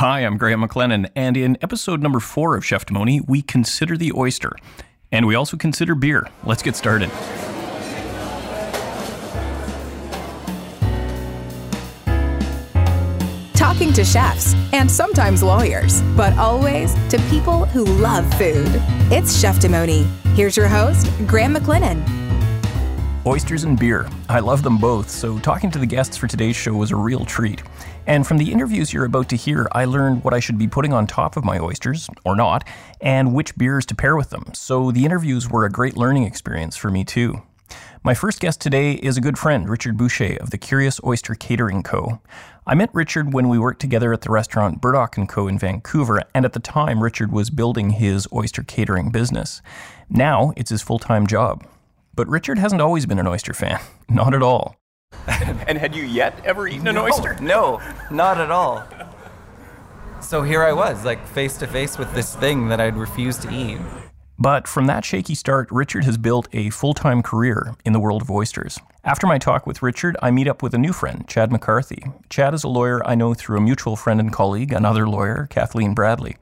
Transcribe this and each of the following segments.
Hi, I'm Graham McLennan, and in episode number four of Chef Cheftimony, we consider the oyster. And we also consider beer. Let's get started. Talking to chefs and sometimes lawyers, but always to people who love food. It's Cheftimony. Here's your host, Graham McLennan. Oysters and beer. I love them both, so talking to the guests for today's show was a real treat. And from the interviews you're about to hear, I learned what I should be putting on top of my oysters, or not, and which beers to pair with them. So the interviews were a great learning experience for me too. My first guest today is a good friend, Richard Boucher of the Curious Oyster Catering Co. I met Richard when we worked together at the restaurant Burdock & Co. in Vancouver, and at the time, Richard was building his oyster catering business. Now, it's his full-time job. But Richard hasn't always been an oyster fan. Not at all. and had you yet ever eaten an oyster? No, not at all. So here I was, like face to face with this thing that I'd refused to eat. But from that shaky start, Richard has built a full time career in the world of oysters. After my talk with Richard, I meet up with a new friend, Chad McCarthy. Chad is a lawyer I know through a mutual friend and colleague, another lawyer, Kathleen Bradley.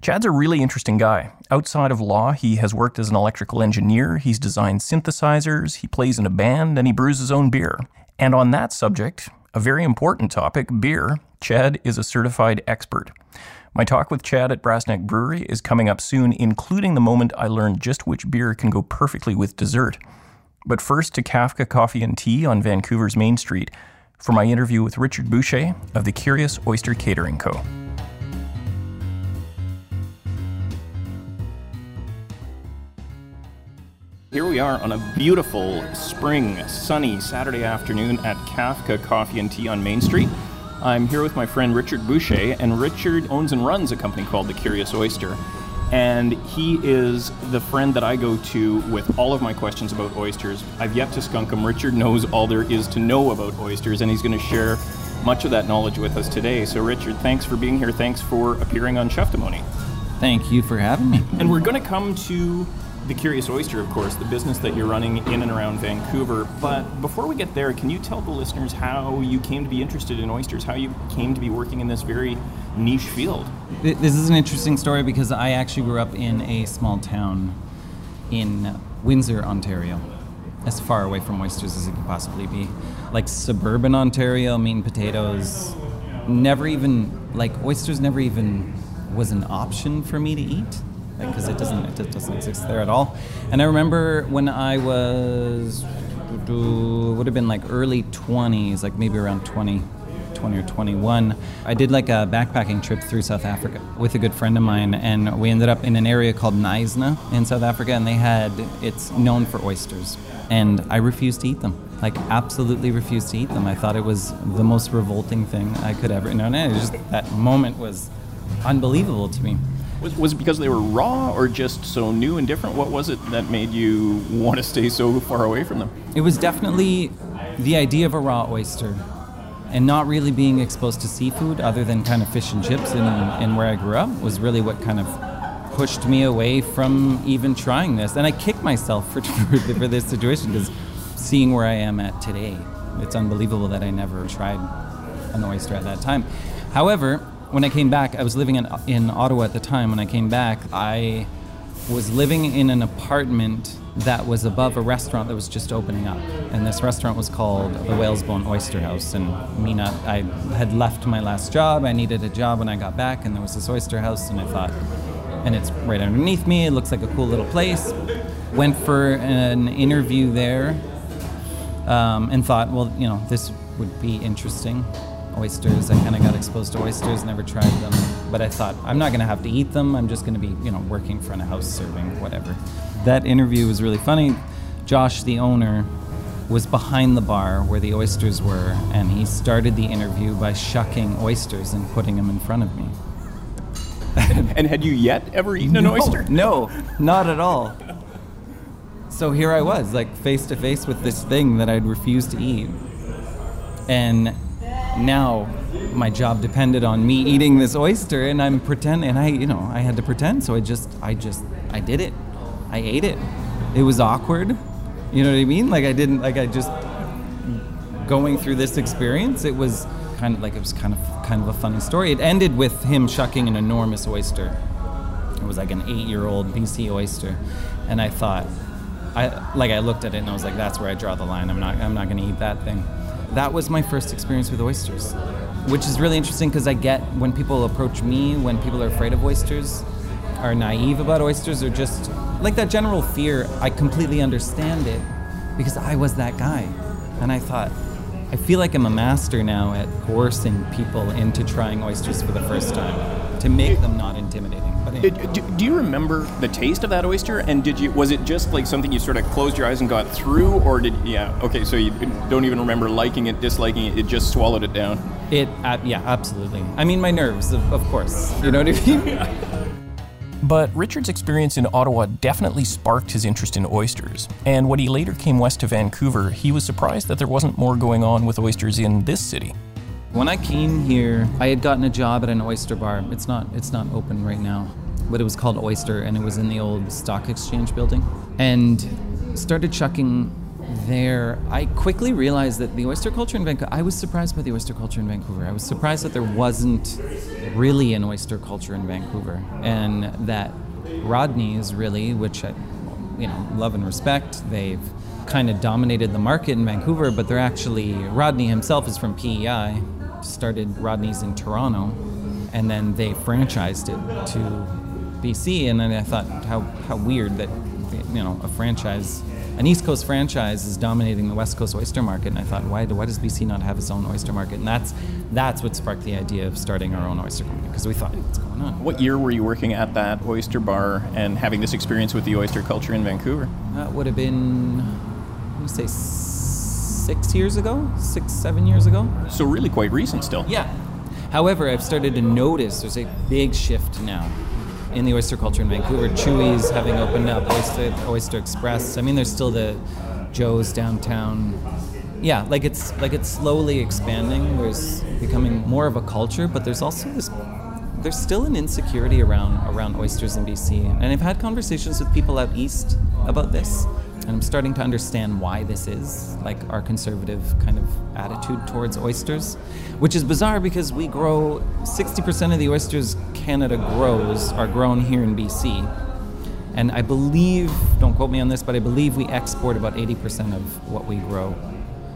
Chad's a really interesting guy. Outside of law, he has worked as an electrical engineer, he's designed synthesizers, he plays in a band, and he brews his own beer. And on that subject, a very important topic, beer, Chad is a certified expert. My talk with Chad at Brassneck Brewery is coming up soon, including the moment I learned just which beer can go perfectly with dessert. But first to Kafka Coffee and Tea on Vancouver's Main Street for my interview with Richard Boucher of the Curious Oyster Catering Co. Here we are on a beautiful spring, sunny Saturday afternoon at Kafka Coffee and Tea on Main Street. I'm here with my friend Richard Boucher, and Richard owns and runs a company called The Curious Oyster. And he is the friend that I go to with all of my questions about oysters. I've yet to skunk him. Richard knows all there is to know about oysters, and he's going to share much of that knowledge with us today. So, Richard, thanks for being here. Thanks for appearing on Cheftimony. Thank you for having me. And we're going to come to the Curious Oyster, of course, the business that you're running in and around Vancouver. But before we get there, can you tell the listeners how you came to be interested in oysters, how you came to be working in this very niche field? This is an interesting story because I actually grew up in a small town in Windsor, Ontario, as far away from oysters as it could possibly be. Like suburban Ontario, meat and potatoes, never even, like, oysters never even was an option for me to eat because it doesn't it doesn't exist there at all. And I remember when I was would have been like early 20s, like maybe around 20, 20 or 21. I did like a backpacking trip through South Africa with a good friend of mine, and we ended up in an area called Knysna in South Africa, and they had it's known for oysters, and I refused to eat them. Like absolutely refused to eat them. I thought it was the most revolting thing I could ever. You know, and just that moment was unbelievable to me. Was, was it because they were raw or just so new and different? What was it that made you want to stay so far away from them? It was definitely the idea of a raw oyster and not really being exposed to seafood other than kind of fish and chips in where I grew up was really what kind of pushed me away from even trying this. And I kicked myself for, for this situation because seeing where I am at today, it's unbelievable that I never tried an oyster at that time. However, when I came back, I was living in, in Ottawa at the time. When I came back, I was living in an apartment that was above a restaurant that was just opening up. And this restaurant was called the Whalesbone Oyster House. And Mina, I had left my last job. I needed a job when I got back, and there was this oyster house. And I thought, and it's right underneath me. It looks like a cool little place. Went for an interview there um, and thought, well, you know, this would be interesting oysters. I kind of got exposed to oysters, never tried them. But I thought, I'm not going to have to eat them. I'm just going to be, you know, working front of house serving, whatever. That interview was really funny. Josh, the owner, was behind the bar where the oysters were, and he started the interview by shucking oysters and putting them in front of me. and had you yet ever eaten an no, oyster? No, not at all. So here I was, like face to face with this thing that I'd refused to eat. And now my job depended on me eating this oyster and I'm pretending and I you know I had to pretend so I just I just I did it I ate it it was awkward you know what I mean like I didn't like I just going through this experience it was kind of like it was kind of kind of a funny story. It ended with him shucking an enormous oyster. It was like an eight-year-old BC oyster, and I thought, I like I looked at it and I was like, that's where I draw the line. I'm not I'm not going to eat that thing. That was my first experience with oysters, which is really interesting because I get when people approach me when people are afraid of oysters, are naive about oysters, or just like that general fear. I completely understand it because I was that guy, and I thought. I feel like I'm a master now at coercing people into trying oysters for the first time to make them not intimidating. But. Do, do you remember the taste of that oyster? And did you was it just like something you sort of closed your eyes and got through, or did yeah? Okay, so you don't even remember liking it, disliking it. It just swallowed it down. It, uh, yeah, absolutely. I mean, my nerves, of, of course. You know what I mean? But Richard's experience in Ottawa definitely sparked his interest in oysters. And when he later came west to Vancouver, he was surprised that there wasn't more going on with oysters in this city. When I came here, I had gotten a job at an oyster bar. It's not it's not open right now, but it was called Oyster and it was in the old stock exchange building. And started chucking there. I quickly realized that the oyster culture in Vancouver, I was surprised by the oyster culture in Vancouver. I was surprised that there wasn't really an oyster culture in Vancouver and that Rodney's really, which I you know, love and respect, they've kind of dominated the market in Vancouver, but they're actually Rodney himself is from PEI, started Rodney's in Toronto, and then they franchised it to BC. And then I thought, how how weird that you know a franchise, an East Coast franchise, is dominating the West Coast oyster market. And I thought, why why does BC not have its own oyster market? And that's that's what sparked the idea of starting our own oyster company because we thought, what's going on? What year were you working at that oyster bar and having this experience with the oyster culture in Vancouver? That would have been, let me say, six years ago, six seven years ago. So really quite recent still. Yeah. However, I've started to notice there's a big shift now in the oyster culture in Vancouver. Chewie's having opened up, Oyster, oyster Express. I mean, there's still the Joe's downtown. Yeah, like it's like it's slowly expanding. There's becoming more of a culture, but there's also this. There's still an insecurity around around oysters in BC, and I've had conversations with people out east about this. And I'm starting to understand why this is, like our conservative kind of attitude towards oysters, which is bizarre because we grow 60% of the oysters Canada grows are grown here in BC. And I believe, don't quote me on this, but I believe we export about 80% of what we grow.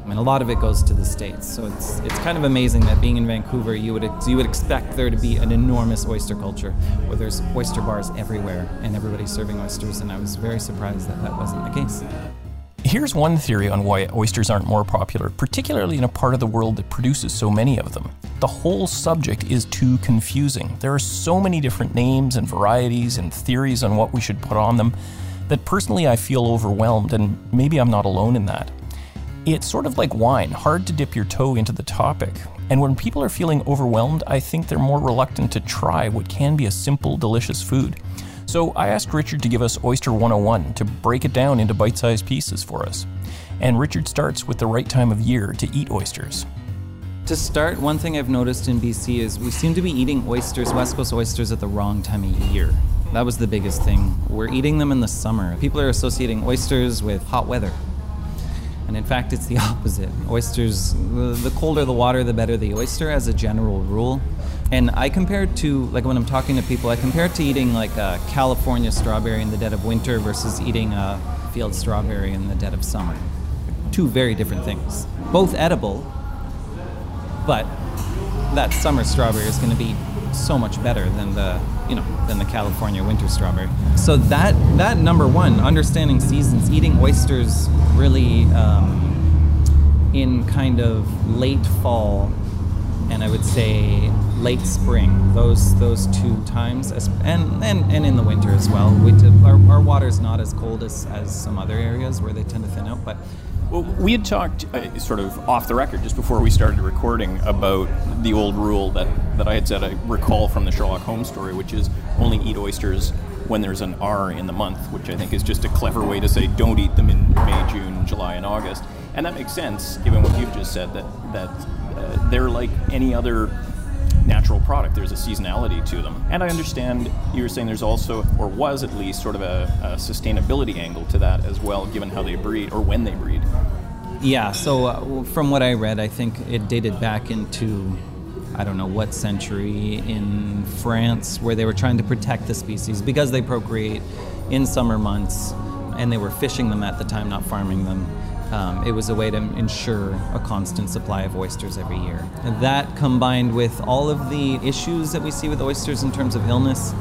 I mean, a lot of it goes to the states, so it's it's kind of amazing that being in Vancouver, you would you would expect there to be an enormous oyster culture, where there's oyster bars everywhere and everybody's serving oysters, and I was very surprised that that wasn't the case. Here's one theory on why oysters aren't more popular, particularly in a part of the world that produces so many of them. The whole subject is too confusing. There are so many different names and varieties and theories on what we should put on them that personally I feel overwhelmed, and maybe I'm not alone in that. It's sort of like wine, hard to dip your toe into the topic. And when people are feeling overwhelmed, I think they're more reluctant to try what can be a simple, delicious food. So I asked Richard to give us Oyster 101 to break it down into bite sized pieces for us. And Richard starts with the right time of year to eat oysters. To start, one thing I've noticed in BC is we seem to be eating oysters, West Coast oysters, at the wrong time of year. That was the biggest thing. We're eating them in the summer. People are associating oysters with hot weather. And in fact, it's the opposite. Oysters, the colder the water, the better the oyster, as a general rule. And I compare it to, like when I'm talking to people, I compare it to eating like a California strawberry in the dead of winter versus eating a field strawberry in the dead of summer. Two very different things. Both edible, but that summer strawberry is going to be so much better than the you know than the California winter strawberry. So that that number one, understanding seasons, eating oysters really um, in kind of late fall, and I would say late spring. Those those two times, and, and and in the winter as well. We our, our water's not as cold as, as some other areas where they tend to thin out, but well, we had talked uh, sort of off the record just before we started recording about the old rule that, that I had said I recall from the Sherlock Holmes story, which is only eat oysters when there's an R in the month, which I think is just a clever way to say don't eat them in May, June, July, and August. And that makes sense given what you've just said that that uh, they're like any other natural product. There's a seasonality to them. And I understand you were saying there's also, or was at least, sort of a, a sustainability angle to that as well, given how they breed or when they breed. Yeah, so uh, from what I read, I think it dated back into I don't know what century in France where they were trying to protect the species because they procreate in summer months and they were fishing them at the time, not farming them. Um, it was a way to ensure a constant supply of oysters every year. That combined with all of the issues that we see with oysters in terms of illness,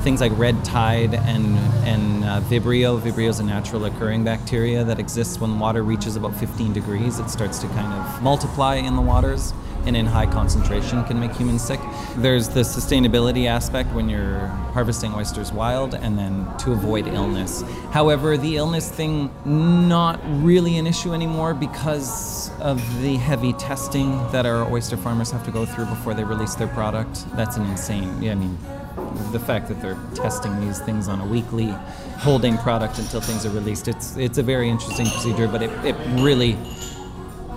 things like red tide and, and uh, Vibrio. Vibrio is a natural occurring bacteria that exists when water reaches about 15 degrees. It starts to kind of multiply in the waters and in high concentration can make humans sick. There's the sustainability aspect when you're harvesting oysters wild and then to avoid illness. However, the illness thing not really an issue anymore because of the heavy testing that our oyster farmers have to go through before they release their product. That's an insane. Yeah, I mean, the fact that they're testing these things on a weekly holding product until things are released it's it's a very interesting procedure but it, it really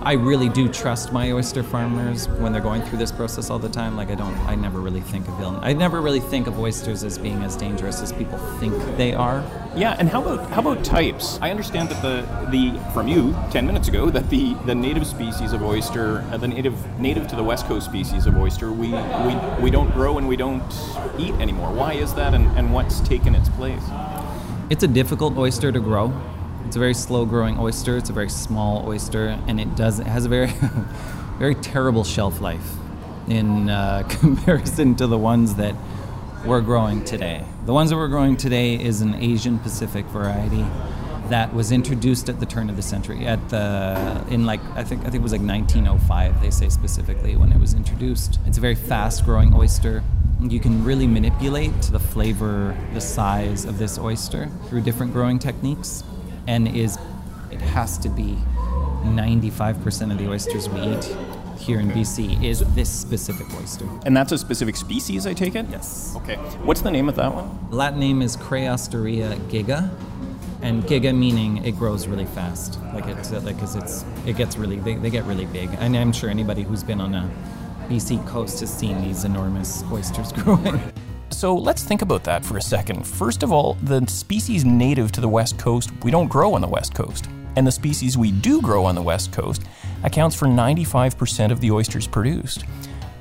I really do trust my oyster farmers when they're going through this process all the time. Like I don't, I never really think of them. I never really think of oysters as being as dangerous as people think they are. Yeah, and how about how about types? I understand that the the from you ten minutes ago that the the native species of oyster, uh, the native native to the west coast species of oyster, we we we don't grow and we don't eat anymore. Why is that, and, and what's taken its place? It's a difficult oyster to grow. It's a very slow growing oyster. It's a very small oyster, and it does it has a very very terrible shelf life in uh, comparison to the ones that we're growing today. The ones that we're growing today is an Asian Pacific variety that was introduced at the turn of the century at the in like I think I think it was like 1905 they say specifically when it was introduced. It's a very fast growing oyster. You can really manipulate the flavor, the size of this oyster through different growing techniques and is it has to be 95% of the oysters we eat here in BC is this specific oyster. And that's a specific species, I take it? Yes. Okay. What's the name of that one? Latin name is Crassostrea giga, and giga meaning it grows really fast. Like it's uh, like cause it's it gets really they, they get really big. And I'm sure anybody who's been on a BC coast has seen these enormous oysters growing. So let's think about that for a second. First of all, the species native to the West Coast, we don't grow on the West Coast. And the species we do grow on the West Coast accounts for 95% of the oysters produced.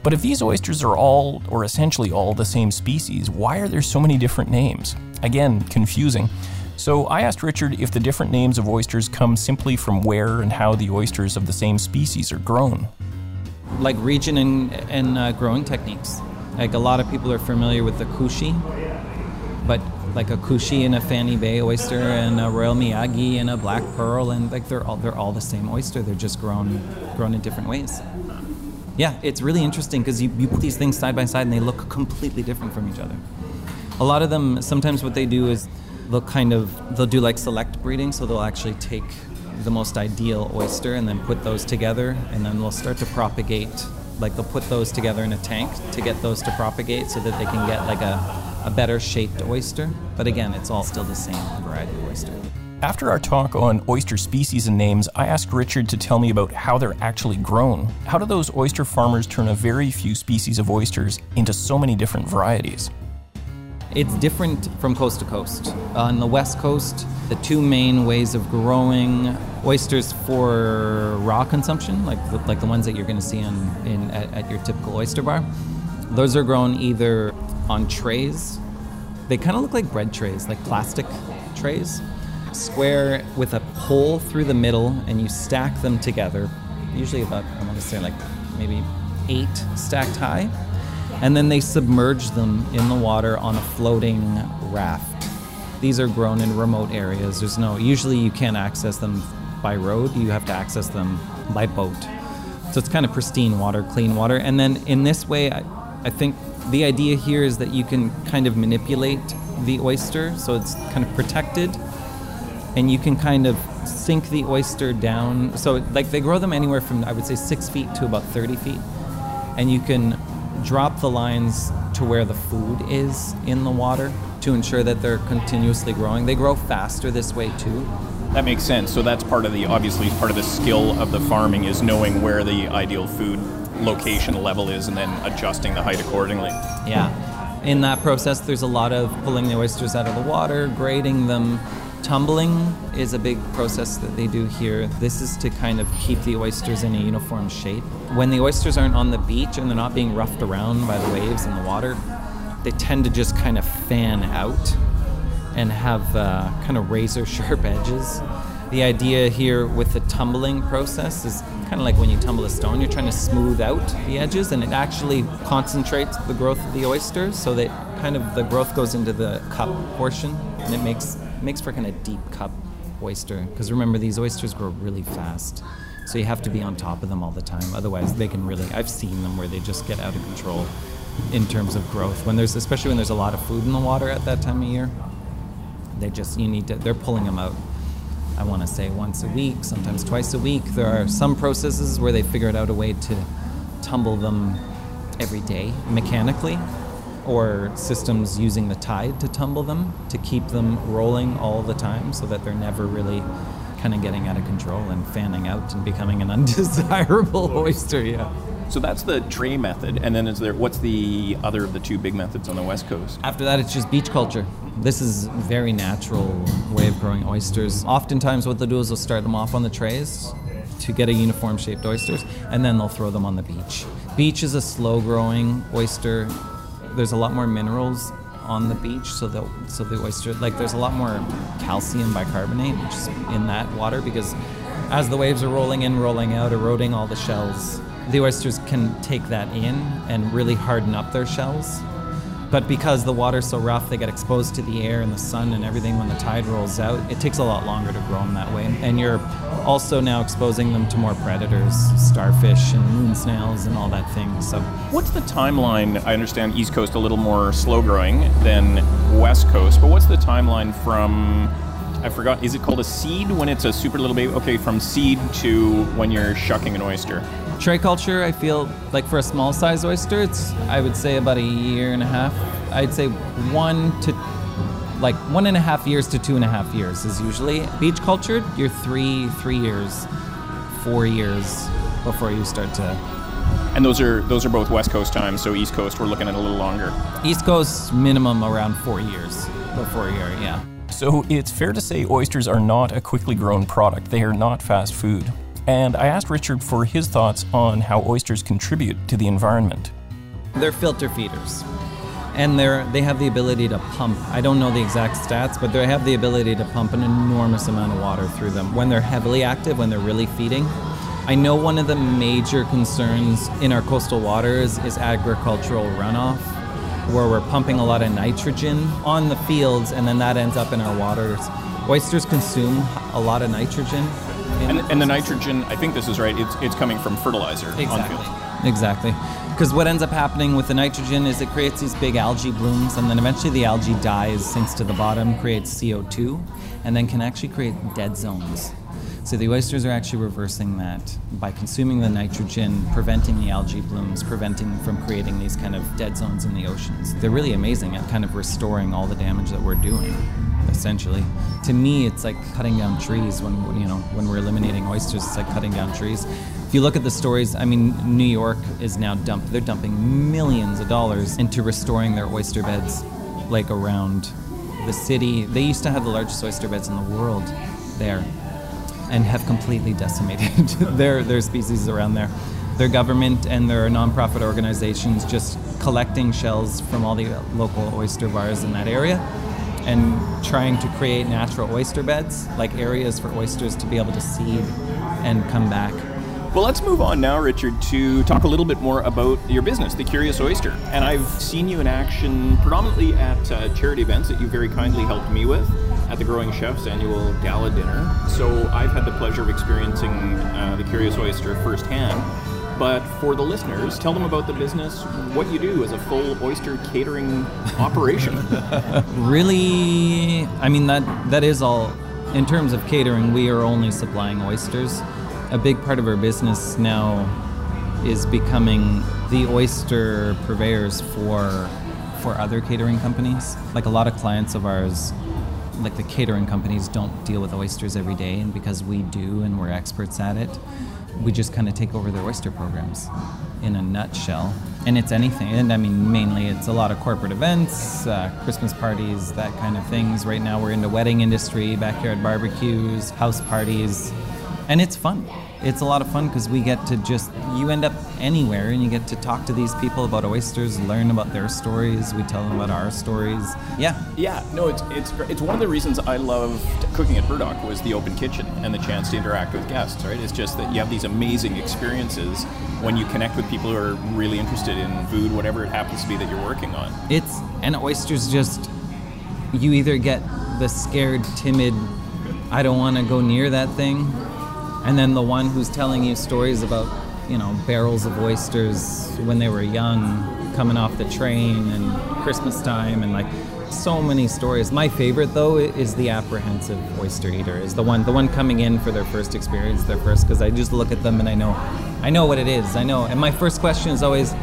But if these oysters are all, or essentially all, the same species, why are there so many different names? Again, confusing. So I asked Richard if the different names of oysters come simply from where and how the oysters of the same species are grown. Like region and, and uh, growing techniques. Like a lot of people are familiar with the Kusshi, but like a Kusshi and a Fanny Bay oyster and a Royal Miyagi and a Black Pearl and like they're all they're all the same oyster. They're just grown grown in different ways. Yeah, it's really interesting because you, you put these things side by side and they look completely different from each other. A lot of them sometimes what they do is they'll kind of they'll do like select breeding, so they'll actually take the most ideal oyster and then put those together and then they'll start to propagate like they'll put those together in a tank to get those to propagate so that they can get like a, a better shaped oyster. But again, it's all still the same variety of oyster. After our talk on oyster species and names, I asked Richard to tell me about how they're actually grown. How do those oyster farmers turn a very few species of oysters into so many different varieties? It's different from coast to coast. On the west coast, the two main ways of growing oysters for raw consumption, like the, like the ones that you're going to see in, in at, at your typical oyster bar, those are grown either on trays. They kind of look like bread trays, like plastic trays, square with a hole through the middle, and you stack them together. Usually about I want to say like maybe eight stacked high and then they submerge them in the water on a floating raft. These are grown in remote areas. There's no usually you can't access them by road. You have to access them by boat. So it's kind of pristine water, clean water. And then in this way, I, I think the idea here is that you can kind of manipulate the oyster so it's kind of protected and you can kind of sink the oyster down. So, like, they grow them anywhere from, I would say, six feet to about 30 feet. And you can drop the lines to where the food is in the water to ensure that they're continuously growing. They grow faster this way too. That makes sense. So that's part of the obviously part of the skill of the farming is knowing where the ideal food location level is and then adjusting the height accordingly. Yeah. In that process there's a lot of pulling the oysters out of the water, grading them, Tumbling is a big process that they do here. This is to kind of keep the oysters in a uniform shape. When the oysters aren't on the beach and they're not being roughed around by the waves and the water, they tend to just kind of fan out and have uh, kind of razor sharp edges. The idea here with the tumbling process is kind of like when you tumble a stone, you're trying to smooth out the edges and it actually concentrates the growth of the oysters so that kind of the growth goes into the cup portion and it makes makes for kind of deep cup oyster because remember these oysters grow really fast. So you have to be on top of them all the time otherwise they can really i've seen them where they just get out of control in terms of growth. When there's especially when there's a lot of food in the water at that time of year they just you need to they're pulling them out i want to say once a week sometimes twice a week. There are some processes where they figured out a way to tumble them every day mechanically or systems using the tide to tumble them to keep them rolling all the time so that they're never really kind of getting out of control and fanning out and becoming an undesirable oyster yeah. So that's the tray method and then is there what's the other of the two big methods on the west coast? After that it's just beach culture. This is a very natural way of growing oysters. Oftentimes what they'll do is they'll start them off on the trays to get a uniform shaped oysters and then they'll throw them on the beach. Beach is a slow growing oyster there's a lot more minerals on the beach, so the so the oyster like there's a lot more calcium bicarbonate which is in that water because as the waves are rolling in, rolling out, eroding all the shells, the oysters can take that in and really harden up their shells. But because the water's so rough, they get exposed to the air and the sun and everything when the tide rolls out. It takes a lot longer to grow them that way. And you're also now exposing them to more predators, starfish and moon snails and all that thing. So, what's the timeline? I understand East Coast a little more slow growing than West Coast, but what's the timeline from? I forgot. Is it called a seed when it's a super little baby? Okay, from seed to when you're shucking an oyster. Tray culture, I feel like for a small size oyster, it's I would say about a year and a half. I'd say one to like one and a half years to two and a half years is usually beach cultured. You're three three years, four years before you start to. And those are those are both West Coast times. So East Coast, we're looking at a little longer. East Coast minimum around four years before you're yeah. So it's fair to say oysters are not a quickly grown product. They are not fast food and I asked Richard for his thoughts on how oysters contribute to the environment. They're filter feeders. And they're, they have the ability to pump. I don't know the exact stats, but they have the ability to pump an enormous amount of water through them when they're heavily active, when they're really feeding. I know one of the major concerns in our coastal waters is agricultural runoff, where we're pumping a lot of nitrogen on the fields, and then that ends up in our waters. Oysters consume a lot of nitrogen, and, and, the nitrogen, I think this is right, it's, it's coming from fertilizer exactly. Exactly. Because what ends up happening with the nitrogen is it creates these big algae blooms, and then eventually the algae dies, sinks to the bottom, creates CO2, and then can actually create dead zones. So the oysters are actually reversing that by consuming the nitrogen, preventing the algae blooms, preventing from creating these kind of dead zones in the oceans. They're really amazing at kind of restoring all the damage that we're doing essentially. To me, it's like cutting down trees when you know when we're eliminating oysters. It's like cutting down trees. If you look at the stories, I mean, New York is now dump. They're dumping millions of dollars into restoring their oyster beds, like around the city. They used to have the largest oyster beds in the world there, and have completely decimated their their species around there. Their government and their nonprofit organizations just collecting shells from all the local oyster bars in that area and trying to create natural oyster beds, like areas for oysters to be able to seed and come back. Well, let's move on now, Richard, to talk a little bit more about your business, The Curious Oyster. And I've seen you in action predominantly at uh, charity events that you very kindly helped me with at the Growing Chefs annual gala dinner. So I've had the pleasure of experiencing uh, The Curious Oyster firsthand. But for the listeners, tell them about the business, what you do as a full oyster catering operation. really, I mean that that is all. In terms of catering, we are only supplying oysters. A big part of our business now is becoming the oyster purveyors for for other catering companies. Like a lot of clients of ours like the catering companies don't deal with oysters every day and because we do and we're experts at it we just kind of take over their oyster programs in a nutshell. And it's anything. And I mean, mainly it's a lot of corporate events, uh, Christmas parties, that kind of things. Right now we're in the wedding industry, backyard barbecues, house parties. And it's fun. It's a lot of fun because we get to just, you end up anywhere and you get to talk to these people about oysters, learn about their stories. We tell them about our stories. Yeah. Yeah, no, it's, it's, it's one of the reasons I loved cooking at Burdock was the open kitchen and the chance to interact with guests, right? It's just that you have these amazing experiences when you connect with people who are really interested in food, whatever it happens to be that you're working on. It's, and oysters just, you either get the scared, timid, I don't want to go near that thing, and then the one who's telling you stories about you know barrels of oysters when they were young coming off the train and christmas time and like so many stories. My favorite though is the apprehensive oyster eater is the one the one coming in for their first experience their first because i just look at them and i know i know what it is. I know. And my first question is always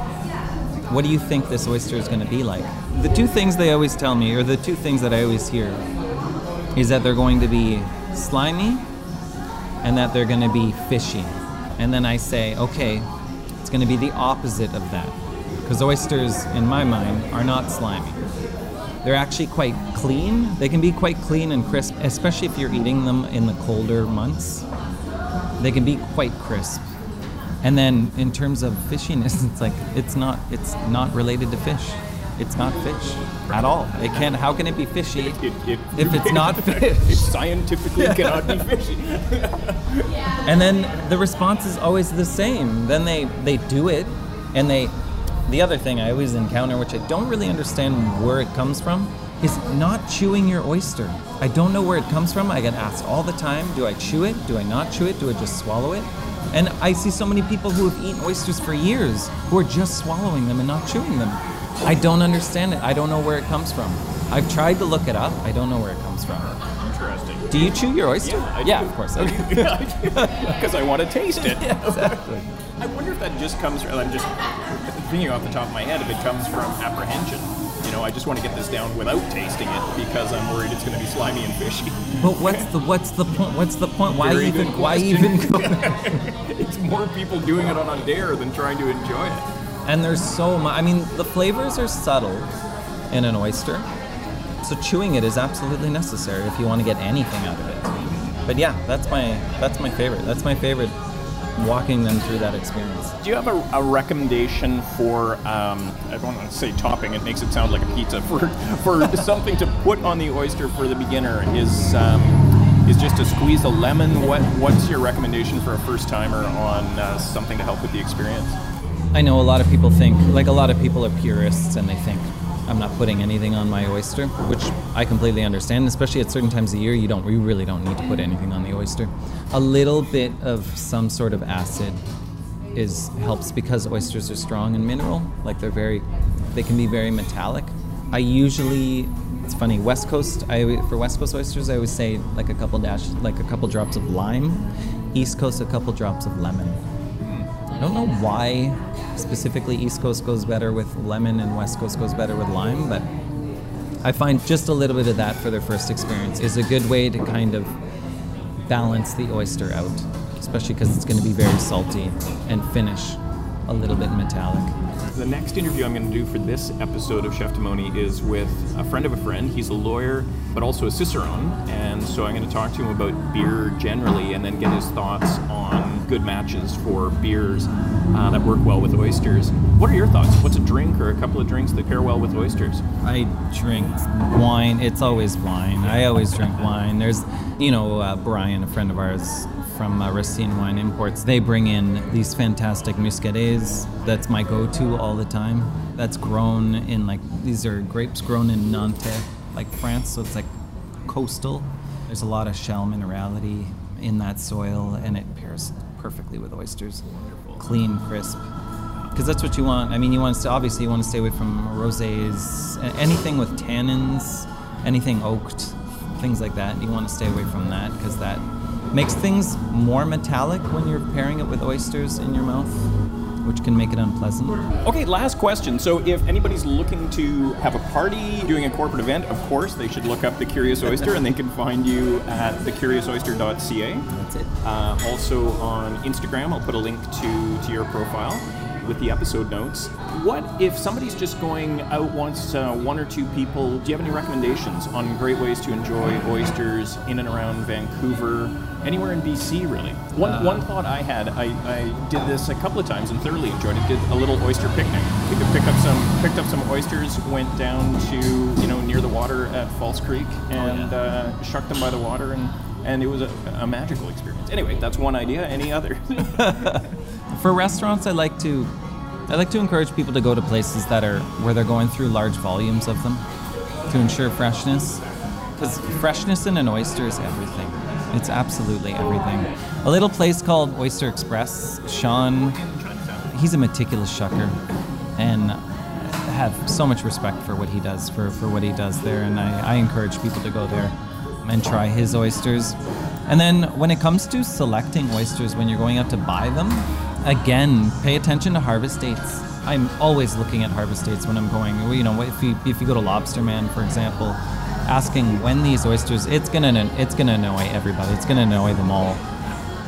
what do you think this oyster is going to be like? The two things they always tell me or the two things that i always hear is that they're going to be slimy and that they're going to be fishy. And then I say, okay, it's going to be the opposite of that. Because oysters, in my mind, are not slimy. They're actually quite clean. They can be quite clean and crisp, especially if you're eating them in the colder months. They can be quite crisp. And then in terms of fishiness, it's like it's not it's not related to fish. It's not fish at all. It can. How can it be fishy it, it, it, if it's not fish? It scientifically cannot be fishy. and then the response is always the same. Then they they do it, and they. The other thing I always encounter, which I don't really understand where it comes from, is not chewing your oyster. I don't know where it comes from. I get asked all the time do I chew it? Do I not chew it? Do I just swallow it? And I see so many people who have eaten oysters for years who are just swallowing them and not chewing them. I don't understand it. I don't know where it comes from. I've tried to look it up. I don't know where it comes from. Interesting. Do you chew your oyster? Yeah, yeah of course. I do. Because I want to taste it. yeah, exactly. I wonder if that just comes from, I'm just thinking off the top of my head, if it comes from apprehension. You know, I just want to get this down without tasting it because I'm worried it's going to be slimy and fishy. But what's the what's the point? What's the point? Why Very even why even go? it's more people doing it on a dare than trying to enjoy it. And there's so much. I mean, the flavors are subtle in an oyster, so chewing it is absolutely necessary if you want to get anything out of it. But yeah, that's my that's my favorite. That's my favorite. Walking them through that experience. Do you have a, a recommendation for, um, I don't want to say topping, it makes it sound like a pizza, for, for something to put on the oyster for the beginner? Is, um, is just to squeeze a lemon? What, what's your recommendation for a first timer on uh, something to help with the experience? I know a lot of people think, like a lot of people are purists and they think, I'm not putting anything on my oyster, which I completely understand. Especially at certain times of year, you don't, you really don't need to put anything on the oyster. A little bit of some sort of acid is helps because oysters are strong and mineral. Like they're very, they can be very metallic. I usually, it's funny, West Coast. I for West Coast oysters, I always say like a couple dash, like a couple drops of lime. East Coast, a couple drops of lemon. I don't know why specifically East Coast goes better with lemon and West Coast goes better with lime, but I find just a little bit of that for their first experience is a good way to kind of balance the oyster out, especially because it's going to be very salty and finish a little bit metallic. The next interview I'm going to do for this episode of Cheftimony is with a friend of a friend. He's a lawyer, but also a cicerone, and so I'm going to talk to him about beer generally, and then get his thoughts on good matches for beers uh, that work well with oysters. What are your thoughts? What's a drink or a couple of drinks that pair well with oysters? I drink wine. It's always wine. I always drink wine. There's, you know, uh, Brian, a friend of ours from uh, Racine Wine Imports. They bring in these fantastic muscadets. That's my go-to all the time. That's grown in like these are grapes grown in Nantes, like France. So it's like coastal. There's a lot of shell minerality in that soil, and it pairs perfectly with oysters. Clean, crisp because that's what you want. I mean, you want to obviously you want to stay away from rosés, anything with tannins, anything oaked, things like that. You want to stay away from that because that makes things more metallic when you're pairing it with oysters in your mouth. which can make it unpleasant. Okay, last question. So, if anybody's looking to have a party, doing a corporate event, of course, they should look up The Curious Oyster and they can find you at thecuriousoyster.ca. That's it. Uh, also on Instagram, I'll put a link to, to your profile with the episode notes. What if somebody's just going out wants uh, one or two people? Do you have any recommendations on great ways to enjoy oysters in and around Vancouver, anywhere in BC, really? One, Uh, one thought I had, I, I did this a couple of times and thoroughly enjoyed it. Did a little oyster picnic. We could pick up some, picked up some oysters, went down to you know near the water at False Creek, and uh, shucked them by the water and. And it was a, a magical experience. Anyway, that's one idea. Any other? For restaurants, I like to I like to encourage people to go to places that are where they're going through large volumes of them to ensure freshness. Because freshness in an oyster is everything. It's absolutely everything. A little place called Oyster Express. Sean, he's a meticulous shucker, and I have so much respect for what he does for, for what he does there, and I, I encourage people to go there and try his oysters. And then when it comes to selecting oysters when you're going out to buy them, again, pay attention to harvest dates. I'm always looking at harvest dates when I'm going. You know, if you if you go to Lobster Man, for example, asking when these oysters, it's gonna it's gonna annoy everybody. It's gonna annoy them all.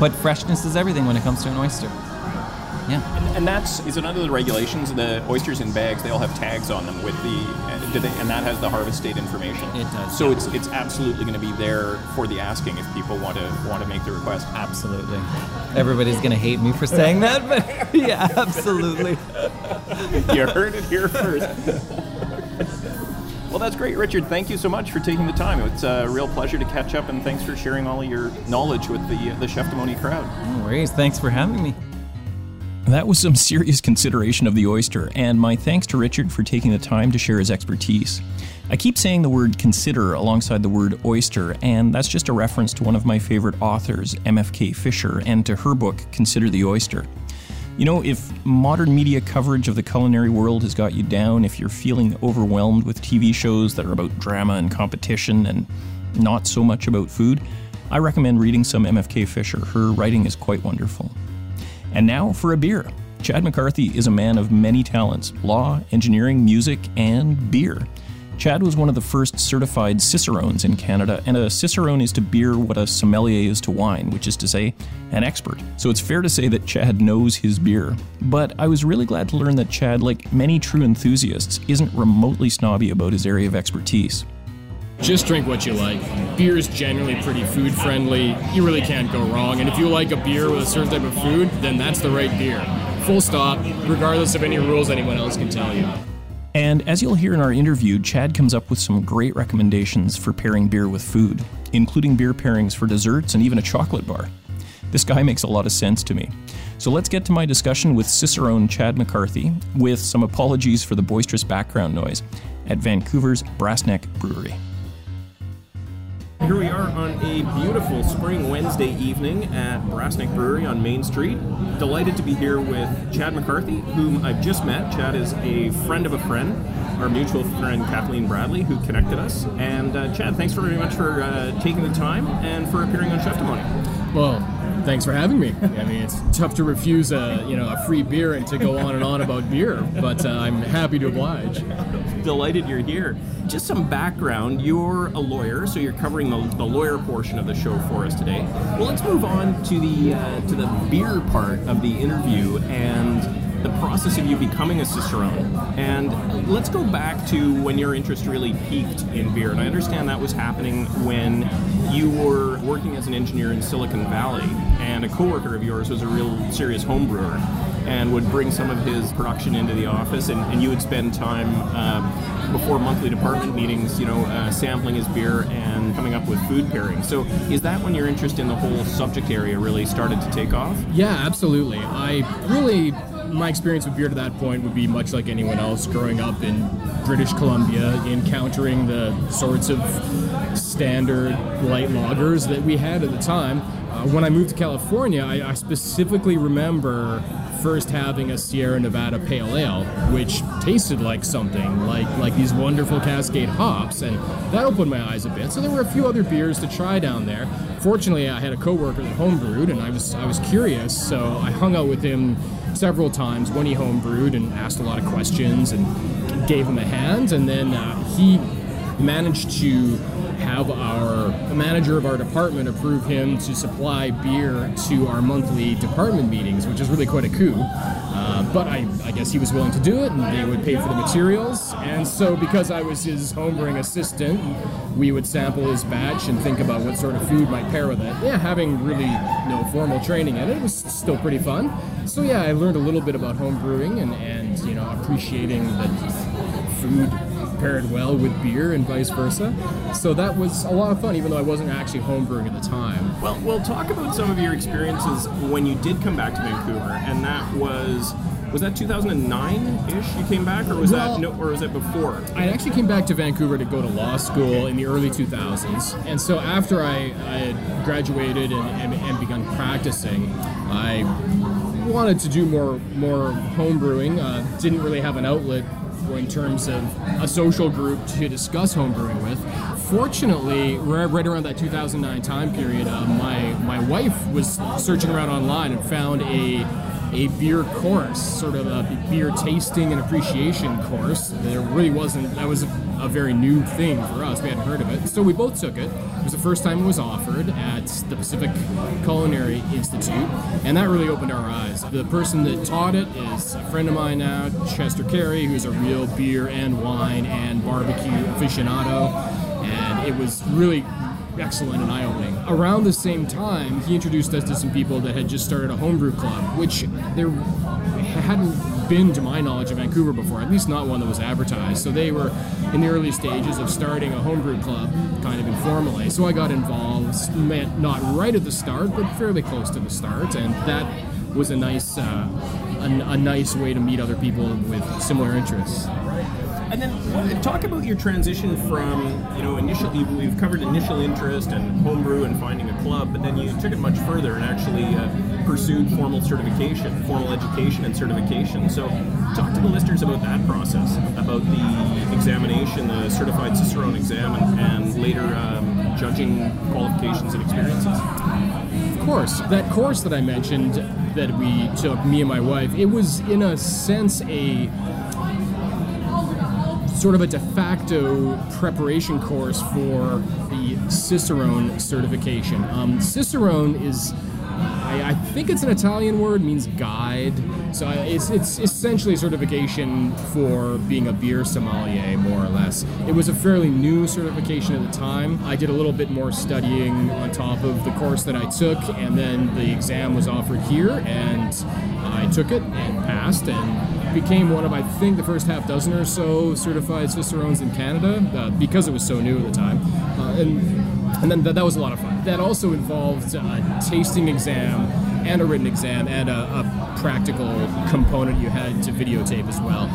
But freshness is everything when it comes to an oyster. Yeah. And, and that's is it under the regulations? The oysters in bags they all have tags on them with the they, and that has the harvest date information. It does, So it's it's absolutely going to be there for the asking if people want to want to make the request. Absolutely. Everybody's gonna hate me for saying that, but yeah, absolutely. you heard it here first. Well, that's great, Richard. Thank you so much for taking the time. It's a real pleasure to catch up, and thanks for sharing all of your knowledge with the the Cheftimony crowd. No worries. Thanks for having me. That was some serious consideration of the oyster, and my thanks to Richard for taking the time to share his expertise. I keep saying the word consider alongside the word oyster, and that's just a reference to one of my favorite authors, MFK Fisher, and to her book, Consider the Oyster. You know, if modern media coverage of the culinary world has got you down, if you're feeling overwhelmed with TV shows that are about drama and competition and not so much about food, I recommend reading some MFK Fisher. Her writing is quite wonderful. And now for a beer. Chad McCarthy is a man of many talents law, engineering, music, and beer. Chad was one of the first certified cicerones in Canada, and a cicerone is to beer what a sommelier is to wine, which is to say, an expert. So it's fair to say that Chad knows his beer. But I was really glad to learn that Chad, like many true enthusiasts, isn't remotely snobby about his area of expertise. Just drink what you like. Beer is generally pretty food friendly. You really can't go wrong. And if you like a beer with a certain type of food, then that's the right beer. Full stop, regardless of any rules anyone else can tell you. And as you'll hear in our interview, Chad comes up with some great recommendations for pairing beer with food, including beer pairings for desserts and even a chocolate bar. This guy makes a lot of sense to me. So let's get to my discussion with Cicerone Chad McCarthy, with some apologies for the boisterous background noise, at Vancouver's Brassneck Brewery. Here we are on a beautiful spring Wednesday evening at Brassneck Brewery on Main Street. Delighted to be here with Chad McCarthy, whom I've just met. Chad is a friend of a friend, our mutual friend Kathleen Bradley, who connected us. And uh, Chad, thanks very much for uh, taking the time and for appearing on Cheftimony. Well, thanks for having me. I mean, it's tough to refuse a you know a free beer and to go on and on about beer, but uh, I'm happy to oblige. Delighted you're here. Just some background. You're a lawyer, so you're covering the, the lawyer portion of the show for us today. Well, let's move on to the uh, to the beer part of the interview and the process of you becoming a cicerone. And let's go back to when your interest really peaked in beer. And I understand that was happening when you were working as an engineer in Silicon Valley, and a coworker of yours was a real serious home brewer and would bring some of his production into the office, and, and you would spend time um, before monthly department meetings, you know, uh, sampling his beer and coming up with food pairings. So, is that when your interest in the whole subject area really started to take off? Yeah, absolutely. I really, my experience with beer to that point would be much like anyone else growing up in British Columbia, encountering the sorts of standard light lagers that we had at the time. When I moved to California, I, I specifically remember first having a Sierra Nevada Pale Ale, which tasted like something, like like these wonderful Cascade hops, and that opened my eyes a bit. So there were a few other beers to try down there. Fortunately, I had a coworker that homebrewed, and I was I was curious, so I hung out with him several times when he homebrewed and asked a lot of questions and gave him a hand, and then uh, he managed to have our manager of our department approve him to supply beer to our monthly department meetings, which is really quite a coup. Uh, but I, I, guess he was willing to do it, and they would pay for the materials. And so, because I was his homebrewing assistant, we would sample his batch and think about what sort of food might pair with it. Yeah, having really no formal training in it, it was still pretty fun. So yeah, I learned a little bit about homebrewing and, and you know appreciating that food paired well with beer and vice versa. So that was a lot of fun, even though I wasn't actually homebrewing at the time. Well, we'll talk about some of your experiences when you did come back to Vancouver, and that was was that 2009-ish you came back or was well, that no, or was it before i actually came back to vancouver to go to law school in the early 2000s and so after i, I had graduated and, and, and begun practicing i wanted to do more more home brewing uh, didn't really have an outlet in terms of a social group to discuss homebrewing with. Fortunately, right around that 2009 time period, uh, my my wife was searching around online and found a a beer course, sort of a beer tasting and appreciation course. There really wasn't, that was a, very new thing for us. We hadn't heard of it. So we both took it. It was the first time it was offered at the Pacific Culinary Institute, and that really opened our eyes. The person that taught it is a friend of mine now, Chester Carey, who's a real beer and wine and barbecue aficionado. And it was really excellent and eye-opening. Around the same time, he introduced us to some people that had just started a homebrew club, which there hadn't been, to my knowledge, in Vancouver before, at least not one that was advertised. So they were in the early stages of starting a homebrew club, kind of informally. So I got involved, not right at the start, but fairly close to the start, and that was a nice, uh, a, a nice way to meet other people with similar interests. And then talk about your transition from, you know, initially we've covered initial interest and homebrew and finding a club, but then you took it much further and actually uh, pursued formal certification, formal education and certification. So talk to the listeners about that process, about the examination, the certified Cicerone exam, and, and later um, judging qualifications and experiences. Of course, that course that I mentioned that we took, me and my wife, it was in a sense a sort of a de facto preparation course for the Cicerone certification. Um, Cicerone is, I, I, think it's an Italian word, means guide. So it's, it's essentially a certification for being a beer sommelier, more or less. It was a fairly new certification at the time. I did a little bit more studying on top of the course that I took, and then the exam was offered here, and I took it and passed, and became one of, I think, the first half dozen or so certified Cicerones in Canada uh, because it was so new at the time. Uh, and and then that, that was a lot of fun. That also involved a tasting exam and a written exam and a, a, practical component you had to videotape as well.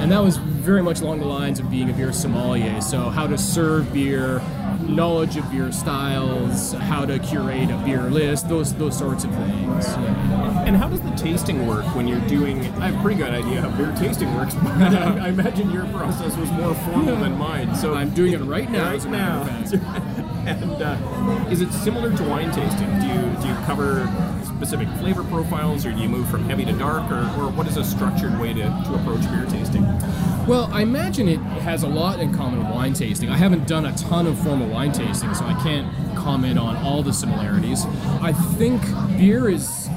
And that was very much along the lines of being a beer sommelier. So, how to serve beer, knowledge of beer styles, how to curate a beer list, those those sorts of things. And how does the tasting work when you're doing? I have a pretty good idea how beer tasting works, but I, I imagine your process was more formal than mine. So I'm doing it right now. Right now. and uh, is it similar to wine tasting? Do you do you cover specific flavor profiles, or do you move from heavy to dark, or, or what is a structured way to, to approach beer tasting? Well, I imagine it has a lot in common with wine tasting. I haven't done a ton of formal wine tasting, so I can't comment on all the similarities. I think beer is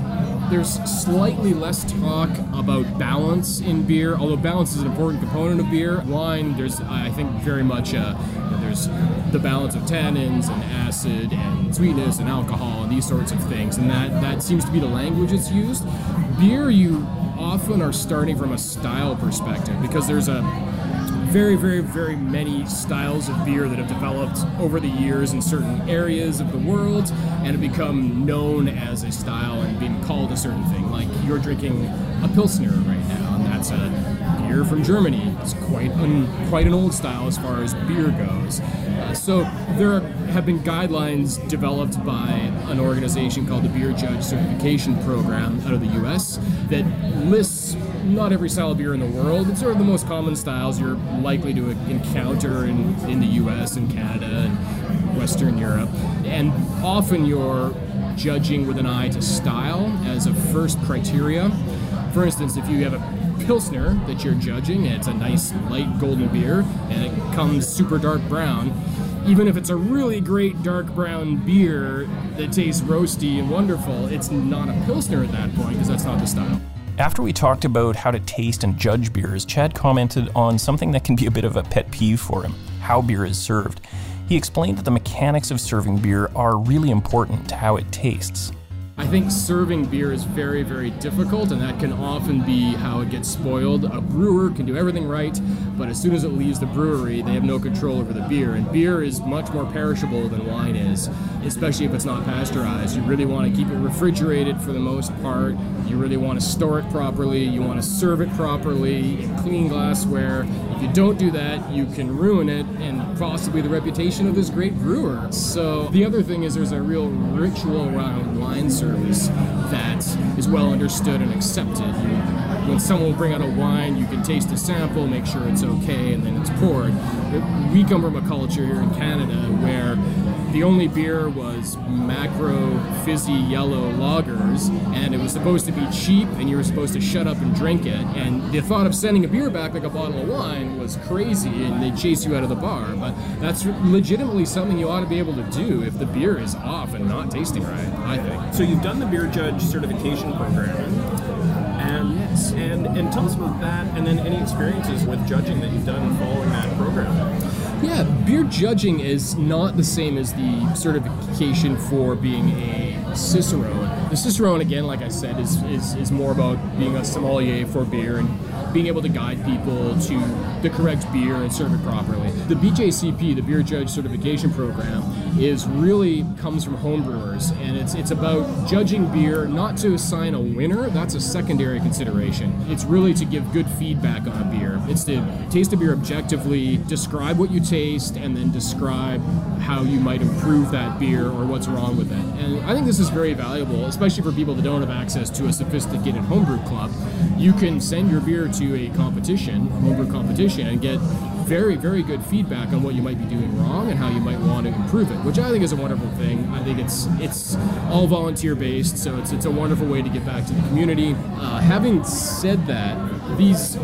there's slightly less talk about balance in beer, although balance is an important component of beer. Wine, there's I think very much a, there's the balance of tannins and acid and sweetness and alcohol and these sorts of things, and that that seems to be the language that's used. Beer, you often are starting from a style perspective because there's a very, very, very many styles of beer that have developed over the years in certain areas of the world and have become known as a style and being called a certain thing. Like you're drinking a Pilsner right now, and that's a beer from Germany. It's quite un, quite an old style as far as beer goes. Uh, so there have been guidelines developed by an organization called the Beer Judge Certification Program out of the U.S. that lists not every style of beer in the world. It's sort of the most common styles you're likely to encounter in, in the US and Canada and Western Europe. And often you're judging with an eye to style as a first criteria. For instance, if you have a Pilsner that you're judging, it's a nice light golden beer, and it comes super dark brown, even if it's a really great dark brown beer that tastes roasty and wonderful, it's not a Pilsner at that point because that's not the style. After we talked about how to taste and judge beers, Chad commented on something that can be a bit of a pet peeve for him how beer is served. He explained that the mechanics of serving beer are really important to how it tastes. I think serving beer is very, very difficult, and that can often be how it gets spoiled. A brewer can do everything right, but as soon as it leaves the brewery, they have no control over the beer. And beer is much more perishable than wine is, especially if it's not pasteurized. You really want to keep it refrigerated for the most part. You really want to store it properly. You want to serve it properly in clean glassware. If you don't do that, you can ruin it and possibly the reputation of this great brewer. So the other thing is there's a real ritual around wine service that is well understood and accepted. When someone will bring out a wine, you can taste a sample, make sure it's okay, and then it's poured. We come from a culture here in Canada where the only beer was macro fizzy yellow lagers, and it was supposed to be cheap, and you were supposed to shut up and drink it. And the thought of sending a beer back like a bottle of wine was crazy, and they chase you out of the bar. But that's legitimately something you ought to be able to do if the beer is off and not tasting right. I think. So you've done the beer judge certification program. And, yes. and and tell us about that, and then any experiences with judging that you've done following that program. Yeah, beer judging is not the same as the certification for being a cicerone. The cicerone, again, like I said, is, is, is more about being a sommelier for beer and being able to guide people to the correct beer and serve it properly. The BJCP, the Beer Judge Certification Program, is really comes from homebrewers, and it's it's about judging beer not to assign a winner. That's a secondary consideration. It's really to give good feedback on a beer. It's to taste a beer objectively, describe what you taste, and then describe how you might improve that beer or what's wrong with it. And I think this is very valuable, especially for people that don't have access to a sophisticated homebrew club. You can send your beer to a competition, homebrew competition, and get very, very good feedback on what you might be doing wrong and how you might want to improve it, which I think is a wonderful thing. I think it's it's all volunteer based, so it's it's a wonderful way to get back to the community. Uh, having said that, these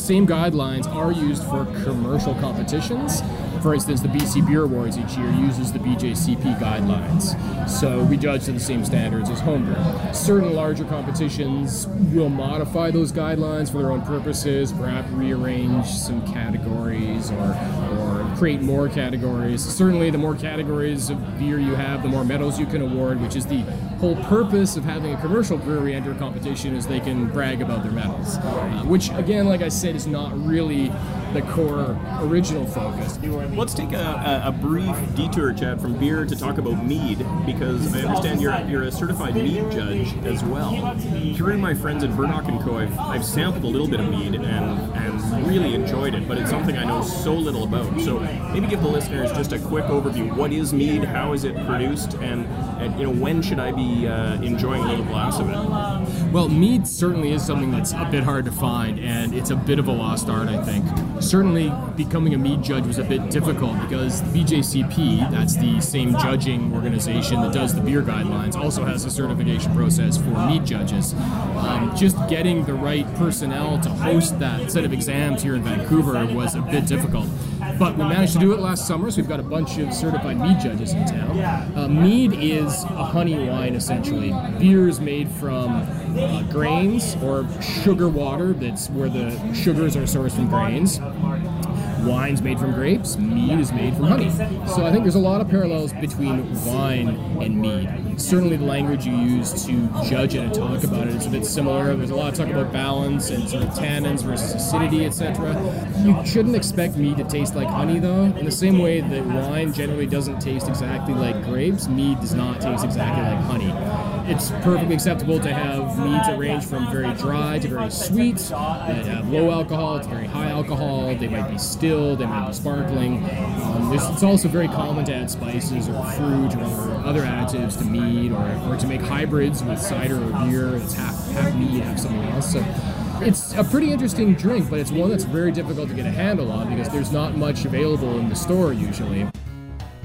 same guidelines are used for commercial competitions. For instance, the BC Beer Awards each year uses the BJCP guidelines. So we judge to the same standards as homebrew. Certain larger competitions will modify those guidelines for their own purposes, perhaps rearrange some categories or, or create more categories. Certainly, the more categories of beer you have, the more medals you can award, which is the whole purpose of having a commercial brewery enter a competition is they can brag about their medals. Uh, which, again, like I said, is not really the core original focus. Let's take a, a, brief detour, Chad, from beer to talk about mead, because I understand you're you're a certified mead judge as well. Through my friends at Burdock and Co, I've, I've sampled a little bit of mead and and really enjoyed it, but it's something I know so little about. So maybe give the listeners just a quick overview. What is mead? How is it produced? And, and you know when should I be uh, enjoying a little glass of it? Well, mead certainly is something that's a bit hard to find, and it's a bit of a lost art, I think certainly becoming a mead judge was a bit difficult because the BJCP, that's the same judging organization that does the beer guidelines, also has a certification process for mead judges. Um, just getting the right personnel to host that set of exams here in Vancouver was a bit difficult. But we managed to do it last summer, so we've got a bunch of certified mead judges in town. Uh, mead is a honey wine, essentially. Beer is made from uh, grains or sugar water, that's where the sugars are sourced from grains. Wine's made from grapes, mead is made from honey. So I think there's a lot of parallels between wine and mead. Certainly, the language you use to judge it and talk about it is a bit similar. There's a lot of talk about balance and sort of tannins versus acidity, etc. You shouldn't expect mead to taste like honey, though. In the same way that wine generally doesn't taste exactly like grapes, mead does not taste exactly like honey it's perfectly acceptable to have meads that range from very dry to very sweet, that have low alcohol to very high alcohol. They might be still, they might be sparkling. Um, it's also very common to add spices or fruit or other additives to mead or, or to make hybrids with cider or beer that's half, half mead, half something else. So it's a pretty interesting drink, but it's one that's very difficult to get a handle on because there's not much available in the store usually.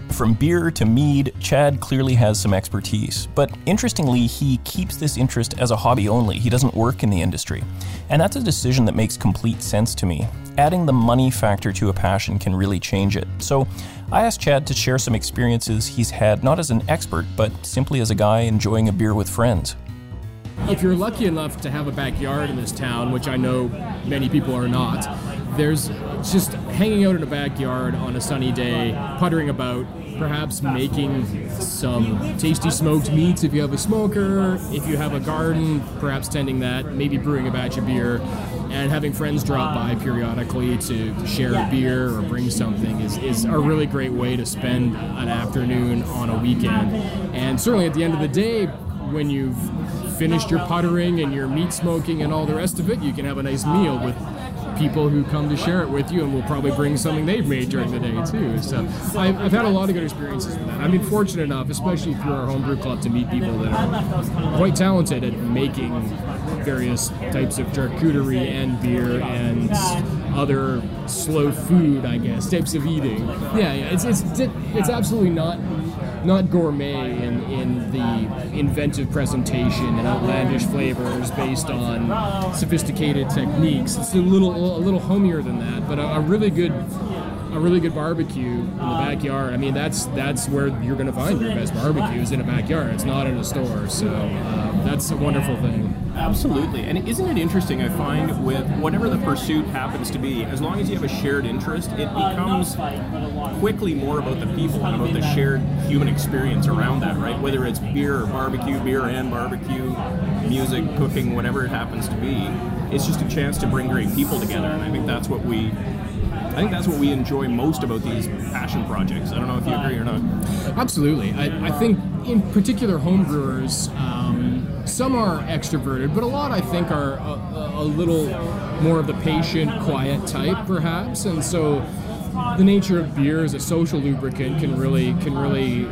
From beer to mead, Chad clearly has some expertise. But interestingly, he keeps this interest as a hobby only. He doesn't work in the industry. And that's a decision that makes complete sense to me. Adding the money factor to a passion can really change it. So I asked Chad to share some experiences he's had not as an expert, but simply as a guy enjoying a beer with friends. If you're lucky enough to have a backyard in this town, which I know many people are not, there's just hanging out in a backyard on a sunny day, puttering about, perhaps making some tasty smoked meats if you have a smoker, if you have a garden, perhaps tending that, maybe brewing a batch of beer, and having friends drop by periodically to share a beer or bring something is, is a really great way to spend an afternoon on a weekend. And certainly at the end of the day, when you've finished your puttering and your meat smoking and all the rest of it, you can have a nice meal with people who come to share it with you, and will probably bring something they've made during the day too. So I've, I've had a lot of good experiences with that. I've been fortunate enough, especially through our homebrew club, to meet people that are quite talented at making various types of charcuterie and beer and other slow food, I guess, types of eating. Yeah, yeah, it's it's it's absolutely not not gourmet in, in the inventive presentation and outlandish flavors based on sophisticated techniques. It's a little a little homier than that, but a, a really good a really good barbecue in the backyard. I mean, that's that's where you're going to find your best barbecue is in a backyard. It's not in a store. So um, that's a wonderful thing. Absolutely. And isn't it interesting? I find with whatever the pursuit happens to be, as long as you have a shared interest, it becomes quickly more about the people and about the shared human experience around that, right? Whether it's beer or barbecue, beer and barbecue, music, cooking, whatever it happens to be. It's just a chance to bring great people together, and I think that's what we I think that's what we enjoy most about these passion projects. I don't know if you agree or not. Absolutely. I, I think, in particular, homebrewers, um, some are extroverted, but a lot I think are a, a little more of the patient, quiet type, perhaps. And so the nature of beer as a social lubricant can really can really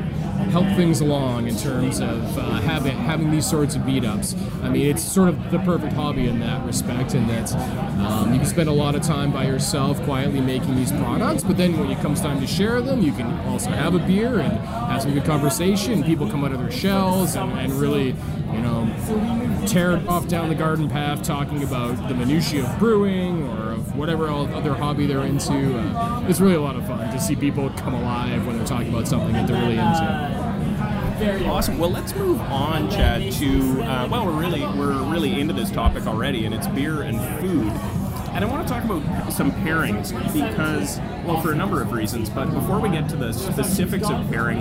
help things along in terms of uh, having having these sorts of meetups. I mean, it's sort of the perfect hobby in that respect, in that um, you can spend a lot of time by yourself quietly making these products, but then when it comes time to share them, you can also have a beer and have some good conversation. People come out of their shells and, and really, you know, tear off down the garden path talking about the minutiae of brewing or whatever other hobby they're into. Uh, it's really a lot of fun to see people come alive when they're talking about something that they're really into. Awesome. Well, let's move on, Chad. To uh, well, we're really we're really into this topic already, and it's beer and food. And I want to talk about some pairings because, well, for a number of reasons. But before we get to the specifics of pairing,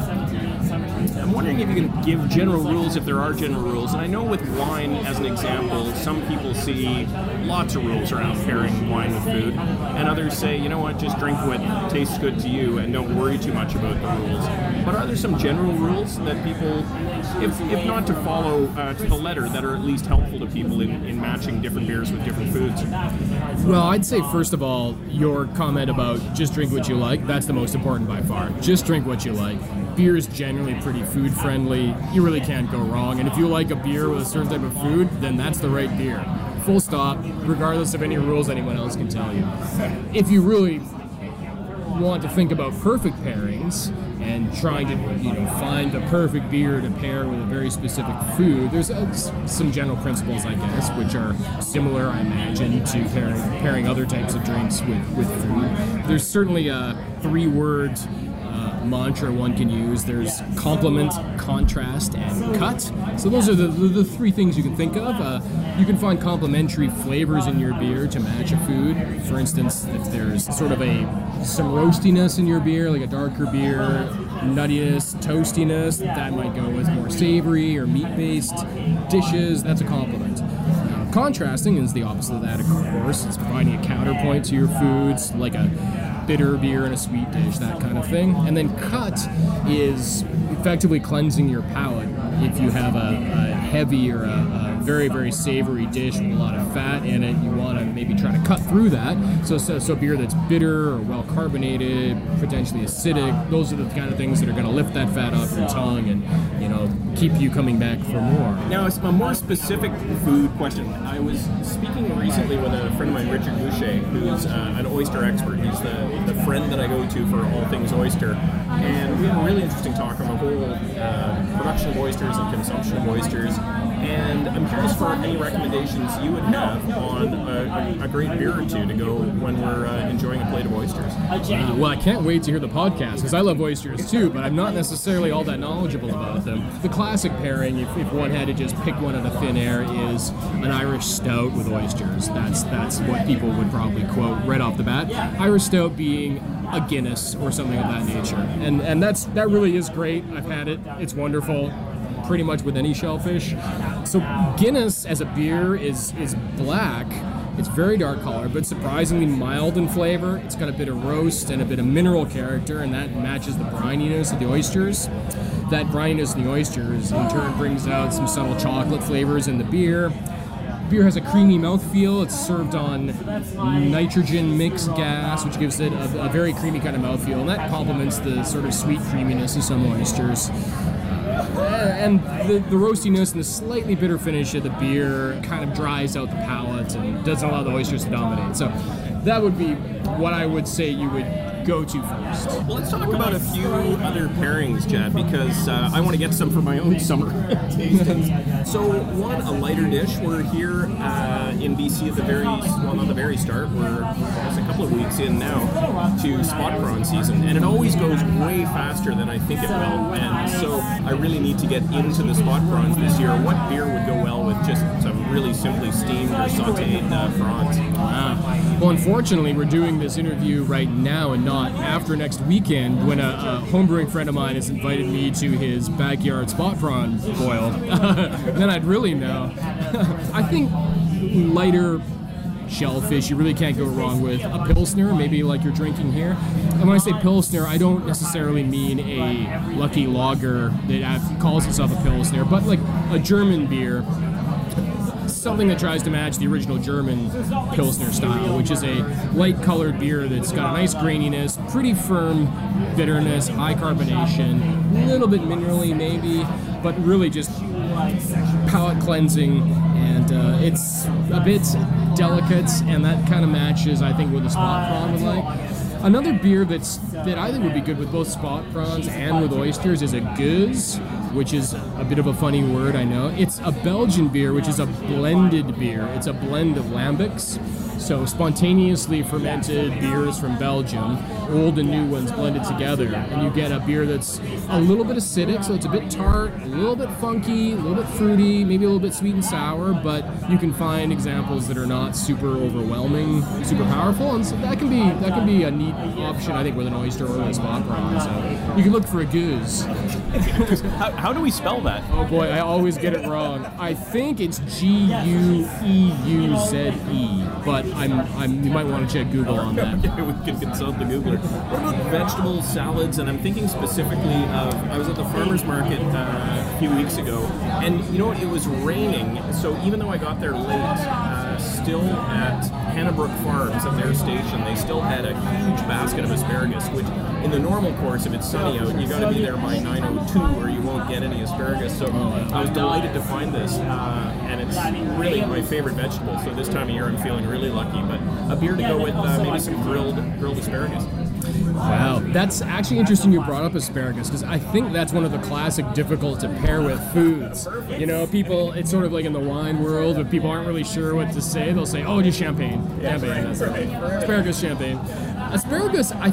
I'm wondering if you can give general rules, if there are general rules. And I know with wine, as an example, some people see lots of rules around pairing wine with food, and others say, you know what, just drink what tastes good to you and don't worry too much about the rules. But are there some general rules that people, if, if not to follow uh, to the letter, that are at least helpful to people in, in matching different beers with different foods? Well, I'd say, first of all, your comment about just drink what you like, that's the most important by far. Just drink what you like beer is generally pretty food friendly. You really can't go wrong. And if you like a beer with a certain type of food, then that's the right beer. Full stop, regardless of any rules anyone else can tell you. If you really want to think about perfect pairings and trying to you know find the perfect beer to pair with a very specific food there's uh, some general principles i guess which are similar i imagine to pairing, pairing other types of drinks with, with food there's certainly a three word mantra one can use. There's complement, contrast, and cut. So those are the, the, three things you can think of. Uh, you can find complementary flavors in your beer to match a food. For instance, if there's sort of a some roastiness in your beer, like a darker beer, nuttiness, toastiness, that might go with more savory or meat-based dishes. That's a complement. Contrasting is the opposite of that, of course. It's providing a counterpoint to your foods, like a bitter beer and a sweet dish, that kind of thing. And then cut is effectively cleansing your palate. If you have a, a heavy or a, uh, a very very savory dish with a lot of fat in it, you want to maybe try to cut through that. So, so so beer that's bitter or well carbonated, potentially acidic. Those are the kind of things that are going to lift that fat off your tongue and you know keep you coming back for more. Now, a more specific food question. I was speaking recently with a friend of mine, Richard Boucher, who's uh, an oyster expert. He's the, the friend that I go to for all things oyster. And we had a really interesting talk on the whole uh, production of oysters and consumption of oysters. And I'm for any recommendations you would have on a, a, a great beer or two to go when we're uh, enjoying a plate of oysters. Uh, well, I can't wait to hear the podcast because I love oysters too, but I'm not necessarily all that knowledgeable about them. The classic pairing, if, if one had to just pick one out of thin air, is an Irish stout with oysters. That's that's what people would probably quote right off the bat. Irish stout being a Guinness or something of that nature, and and that's that really is great. I've had it; it's wonderful pretty much with any shellfish. So Guinness as a beer is is black. It's very dark color, but surprisingly mild in flavor. It's got a bit of roast and a bit of mineral character, and that matches the brininess of the oysters. That brininess in the oysters in turn brings out some subtle chocolate flavors in the beer. Beer has a creamy mouthfeel. It's served on nitrogen mixed gas, which gives it a, a very creamy kind of mouthfeel, and that complements the sort of sweet creaminess of some oysters Uh, and the, the roastiness and the slightly bitter finish of the beer kind of dries out the palate and doesn't allow the oysters to dominate. So that would be what I would say you would go to first. Well, let's talk about a few other pairings, Chad, because uh, I want to get some for my own summer tasting. so, one, a lighter dish. We're here uh, in BC at the very, well, not the very start. We're almost a couple of weeks in now to spot prawn season, and it always goes way faster than I think it will. And so, I really need to get into the spot prawns this year. What beer would go well with just some really simply steamed or sautéed uh, prawns? Wow. Well, unfortunately, we're doing this interview right now and not after next weekend when a, a homebrewing friend of mine has invited me to his backyard spot prawn boil. then I'd really know. I think lighter shellfish you really can't go wrong with a pilsner maybe like you're drinking here and when i say pilsner i don't necessarily mean a lucky lager that calls itself a pilsner but like a german beer something that tries to match the original German Pilsner style, which is a light colored beer that's got a nice graininess, pretty firm bitterness, high carbonation, a little bit minerally maybe, but really just palate cleansing. And uh, it's a bit delicate, and that kind of matches, I think, with the spot prawn would like. Another beer that's that I think would be good with both spot prawns and with oysters is a gueuze, which is a bit of a funny word, I know. It's a Belgian beer, which is a blended beer. It's a blend of lambics, so spontaneously fermented beers from Belgium, old and new ones blended together, and you get a beer that's a little bit acidic, so it's a bit tart, a little bit funky, a little bit fruity, maybe a little bit sweet and sour, but you can find examples that are not super overwhelming, super powerful, and so that can be that can be a neat option, I think, with an oyster or a spot prawn. So you can look for a gueuze. how, how do we spell that? Oh boy, I always get it wrong. I think it's G U E U Z E, but I'm, I'm you might want to check Google on that. we can consult the Googler. What about vegetables, salads? And I'm thinking specifically of I was at the farmers market uh, a few weeks ago, and you know what? It was raining, so even though I got there late, uh, still at Hannahbrook Farms at their station, they still had a huge basket of asparagus. Which, in the normal course, if it's sunny out, you got to be there by 9:02, or you won't get any asparagus. So I was delighted to find this, uh, and it's really my favorite vegetable. So this time of year, I'm feeling really lucky. But a beer to go with uh, maybe some grilled grilled asparagus. Wow, that's actually interesting you brought up asparagus because I think that's one of the classic difficult to pair with foods. You know, people, it's sort of like in the wine world, if people aren't really sure what to say, they'll say, oh, just champagne. Champagne, that's right. Asparagus, champagne. Asparagus, I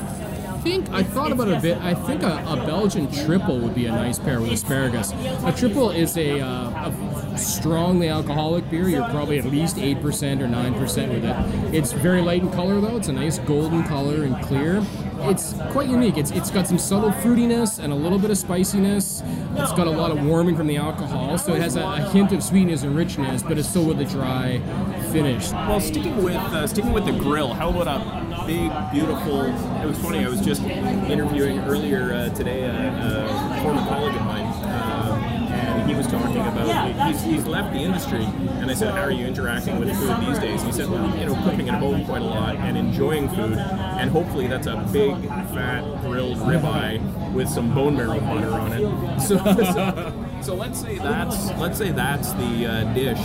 think I thought about it a bit. I think a, a Belgian tripel would be a nice pair with asparagus. A tripel is a, uh, a strongly alcoholic beer. You're probably at least eight percent or nine percent with it. It's very light in color though. It's a nice golden color and clear. It's quite unique. It's it's got some subtle fruitiness and a little bit of spiciness. It's got a lot of warming from the alcohol, so it has a, a hint of sweetness and richness, but it's still with a dry finish. Well, sticking with uh, sticking with the grill, how about a big, beautiful? It was funny. I was just interviewing earlier uh, today a, a former colleague of mine. He was talking about he's, he's left the industry and I said how are you interacting with food these days he said well you know cooking at home quite a lot and enjoying food and hopefully that's a big fat grilled ribeye with some bone marrow butter on it so, so so let's say that's let's say that's the uh, dish.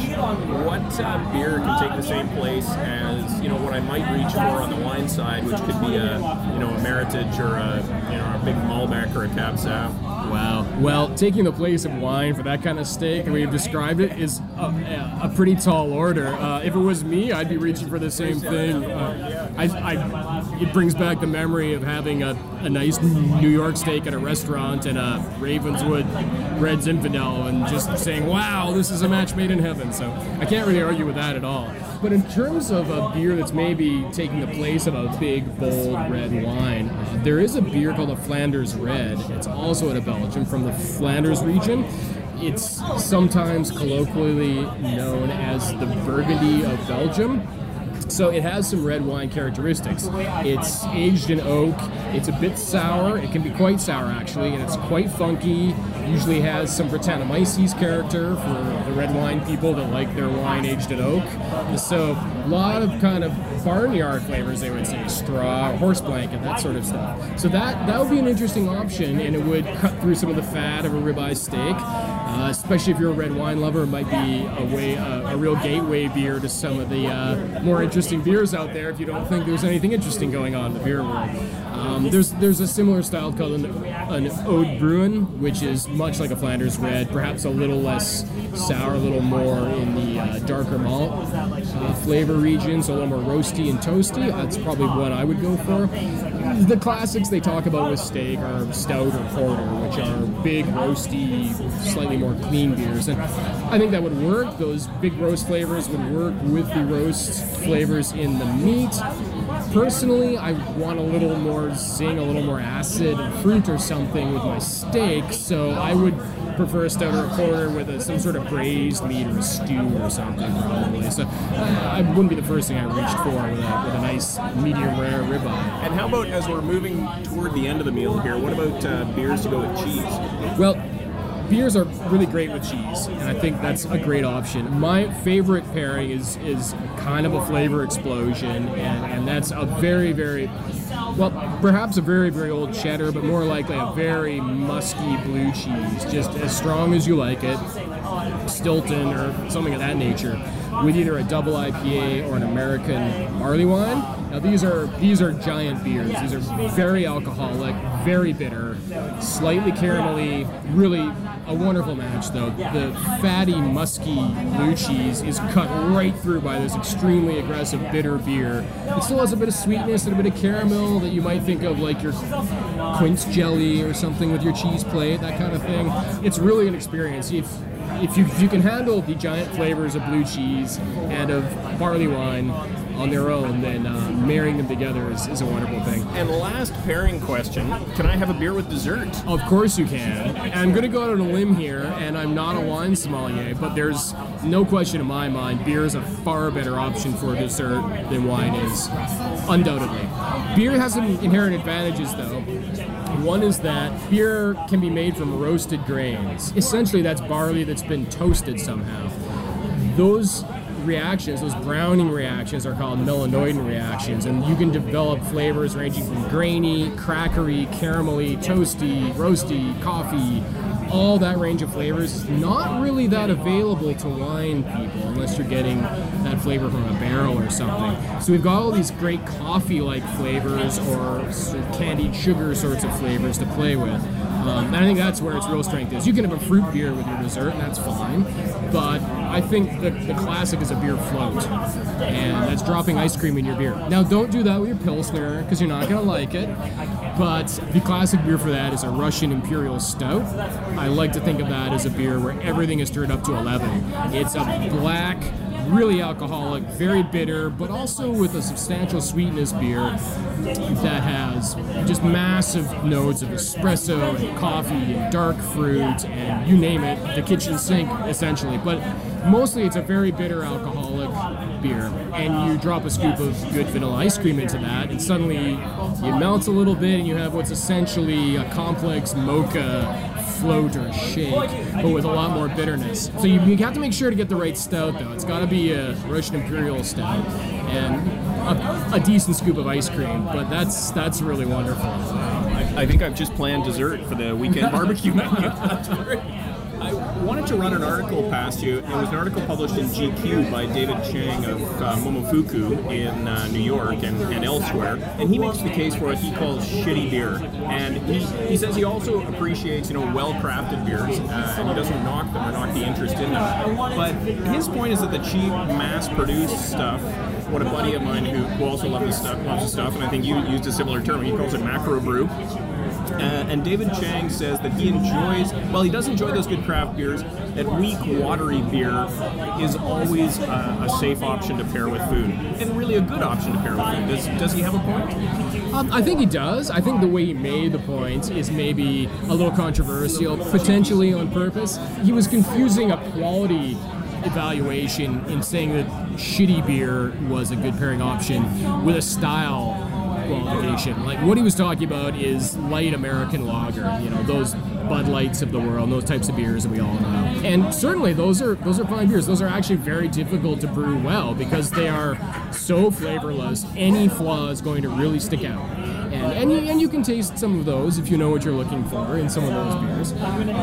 What uh, beer can take the same place as you know what I might reach for on the wine side, which could be a you know a Meritage or a you know a big Malbec or a Cab Sav. Wow. Well, taking the place of wine for that kind of steak, way you've described it, is a, a pretty tall order. Uh, if it was me, I'd be reaching for the same thing. Uh, I, I, it brings back the memory of having a, a nice New York steak at a restaurant and a Ravenswood Red Zinfandel and just saying, wow, this is a match made in heaven. So I can't really argue with that at all. But in terms of a beer that's maybe taking the place of a big, bold red wine, uh, there is a beer called a Flanders Red. It's also out of Belgium from the Flanders region. It's sometimes colloquially known as the Burgundy of Belgium. So it has some red wine characteristics. It's aged in oak. It's a bit sour. It can be quite sour actually, and it's quite funky. Usually has some Brettanomyces character for the red wine people that like their wine aged in oak. So a lot of kind of barnyard flavors, they would say, straw, horse blanket, that sort of stuff. So that that would be an interesting option, and it would cut through some of the fat of a ribeye steak. Uh, especially if you're a red wine lover, it might be a way uh, a real gateway beer to some of the uh, more interesting beers out there. If you don't think there's anything interesting going on in the beer world, um, there's there's a similar style called an, an Oud Bruin, which is much like a Flanders Red, perhaps a little less sour, a little more in the uh, darker malt uh, flavor region, so a little more roasty and toasty. That's probably what I would go for. The classics they talk about with steak are stout or porter, which are big, roasty, slightly more clean beers. And I think that would work. Those big roast flavors would work with the roast flavors in the meat. Personally, I want a little more zing, a little more acid and fruit or something with my steak, so I would prefer a stout or a porter with a, some sort of braised meat or a stew or something probably. So uh, I wouldn't be the first thing I reached for with a, with a nice medium rare ribeye. And how about as we're moving toward the end of the meal here? What about uh, beers to go with cheese? Well, beers are really great with cheese, and I think that's a great option. My favorite pairing is is kind of a flavor explosion, and, and that's a very very well, perhaps a very very old cheddar, but more likely a very musky blue cheese, just as strong as you like it, Stilton or something of that nature, with either a double IPA or an American barley wine. Now these are these are giant beers. These are very alcoholic, very bitter, slightly caramelly, really a wonderful match though. The fatty, musky blue cheese is cut right through by this extremely aggressive bitter beer. It still has a bit of sweetness and a bit of caramel that you might think of like your quince jelly or something with your cheese plate, that kind of thing. It's really an experience. If you, if you can handle the giant flavors of blue cheese and of barley wine on their own, then uh, marrying them together is, is a wonderful thing. And last pairing question: Can I have a beer with dessert? Of course you can. I'm going to go out on a limb here, and I'm not a wine sommelier, but there's no question in my mind beer is a far better option for dessert than wine is, undoubtedly. Beer has some inherent advantages, though. One is that beer can be made from roasted grains. Essentially, that's barley that's been toasted somehow. Those reactions, those browning reactions, are called melanoidin reactions, and you can develop flavors ranging from grainy, crackery, caramelly, toasty, roasty, coffee, all that range of flavors is not really that available to wine people unless you're getting that flavor from a barrel or something. So we've got all these great coffee-like flavors or sort of candied sugar sorts of flavors to play with. Um, and I think that's where its real strength is. You can have a fruit beer with your dessert, and that's fine. But I think the, the classic is a beer float, and that's dropping ice cream in your beer. Now, don't do that with your Pilsner, because you're not going to like it. But the classic beer for that is a Russian Imperial Stout. I like to think of that as a beer where everything is stirred up to 11. It's a black, really alcoholic, very bitter, but also with a substantial sweetness beer that has just massive notes of espresso and coffee and dark fruit and you name it, the kitchen sink essentially. But mostly it's a very bitter alcoholic beer. And you drop a scoop of good vanilla ice cream into that, and suddenly it melts a little bit, and you have what's essentially a complex mocha float or shake, but with a lot more bitterness. So you, you have to make sure to get the right stout, though. It's got to be a Russian Imperial stout and a, a, decent scoop of ice cream. But that's that's really wonderful. I, I think I've just planned dessert for the weekend barbecue menu. I wanted to run an article past you. It was an article published in GQ by David Chang of uh, Momofuku in uh, New York and, and elsewhere, and he makes the case for what he calls shitty beer. And he, he says he also appreciates, you know, well-crafted beers, uh, and he doesn't knock them or knock the interest in them. But his point is that the cheap, mass-produced stuff what a buddy of mine who, also loves this stuff loves the stuff, and I think you used a similar term. He calls it macro brew. Uh, and David Chang says that he enjoys, well, he does enjoy those good craft beers, that weak, watery beer is always uh, a safe option to pair with food, and really a good option to pair with food. Does, does he have a point? Um, I think he does. I think the way he made the point is maybe a little controversial, potentially on purpose. He was confusing a quality evaluation in saying that shitty beer was a good pairing option with a style qualification. Like what he was talking about is light American lager, you know, those Bud Lights of the world, those types of beers that we all know. And certainly those are those are fine beers. Those are actually very difficult to brew well because they are so flavorless. Any flaw is going to really stick out. And, and, you, and you can taste some of those if you know what you're looking for in some of those beers.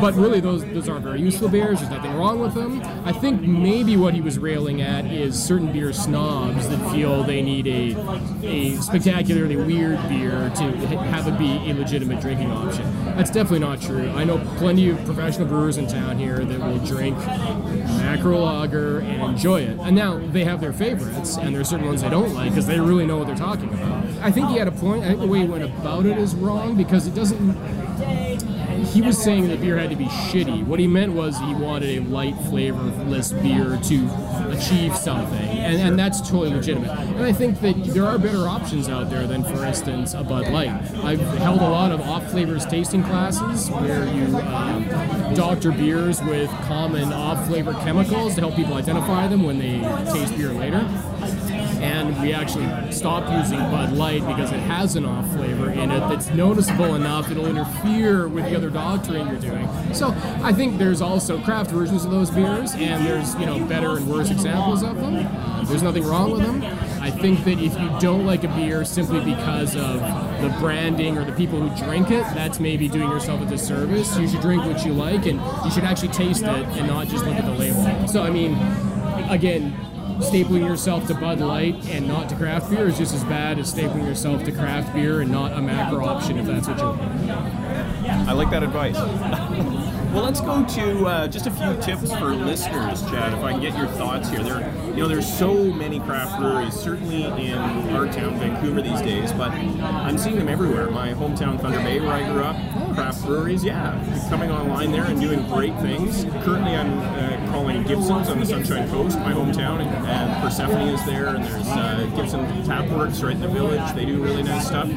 But really, those those aren't very useful beers. There's nothing wrong with them. I think maybe what he was railing at is certain beer snobs that feel they need a a spectacularly weird beer to have it be a legitimate drinking option. That's definitely not true. I know plenty of professional brewers in town here that will drink macro lager and enjoy it. And now they have their favorites, and there are certain ones they don't like because they really know what they're talking about. I think he had a point. I think the way he went about it is wrong because it doesn't. He was saying the beer had to be shitty. What he meant was he wanted a light, flavorless beer to achieve something, and, and that's totally legitimate. And I think that there are better options out there than, for instance, a Bud Light. I've held a lot of off flavors tasting classes where you uh, doctor beers with common off flavor chemicals to help people identify them when they taste beer later and we actually stopped using Bud Light because it has an off flavor in it that's noticeable enough it'll interfere with the other doctoring you're doing. So I think there's also craft versions of those beers, and there's you know better and worse examples of them. Uh, there's nothing wrong with them. I think that if you don't like a beer simply because of the branding or the people who drink it, that's maybe doing yourself a disservice. You should drink what you like, and you should actually taste it and not just look at the label. So I mean, again stapling yourself to Bud Light and not to craft beer is just as bad as stapling yourself to craft beer and not a macro option if that's what you want. I like that advice. well, let's go to uh, just a few tips for listeners, Chad. If I can get your thoughts here, there, you know, there's so many craft breweries, certainly in our town, Vancouver, these days. But I'm seeing them everywhere. My hometown, Thunder Bay, where I grew up, craft breweries, yeah, coming online there and doing great things. Currently, I'm uh, calling Gibsons on the Sunshine Coast, my hometown, and, and Persephone is there, and there's uh, Gibson Tapworks right in the village. They do really nice stuff.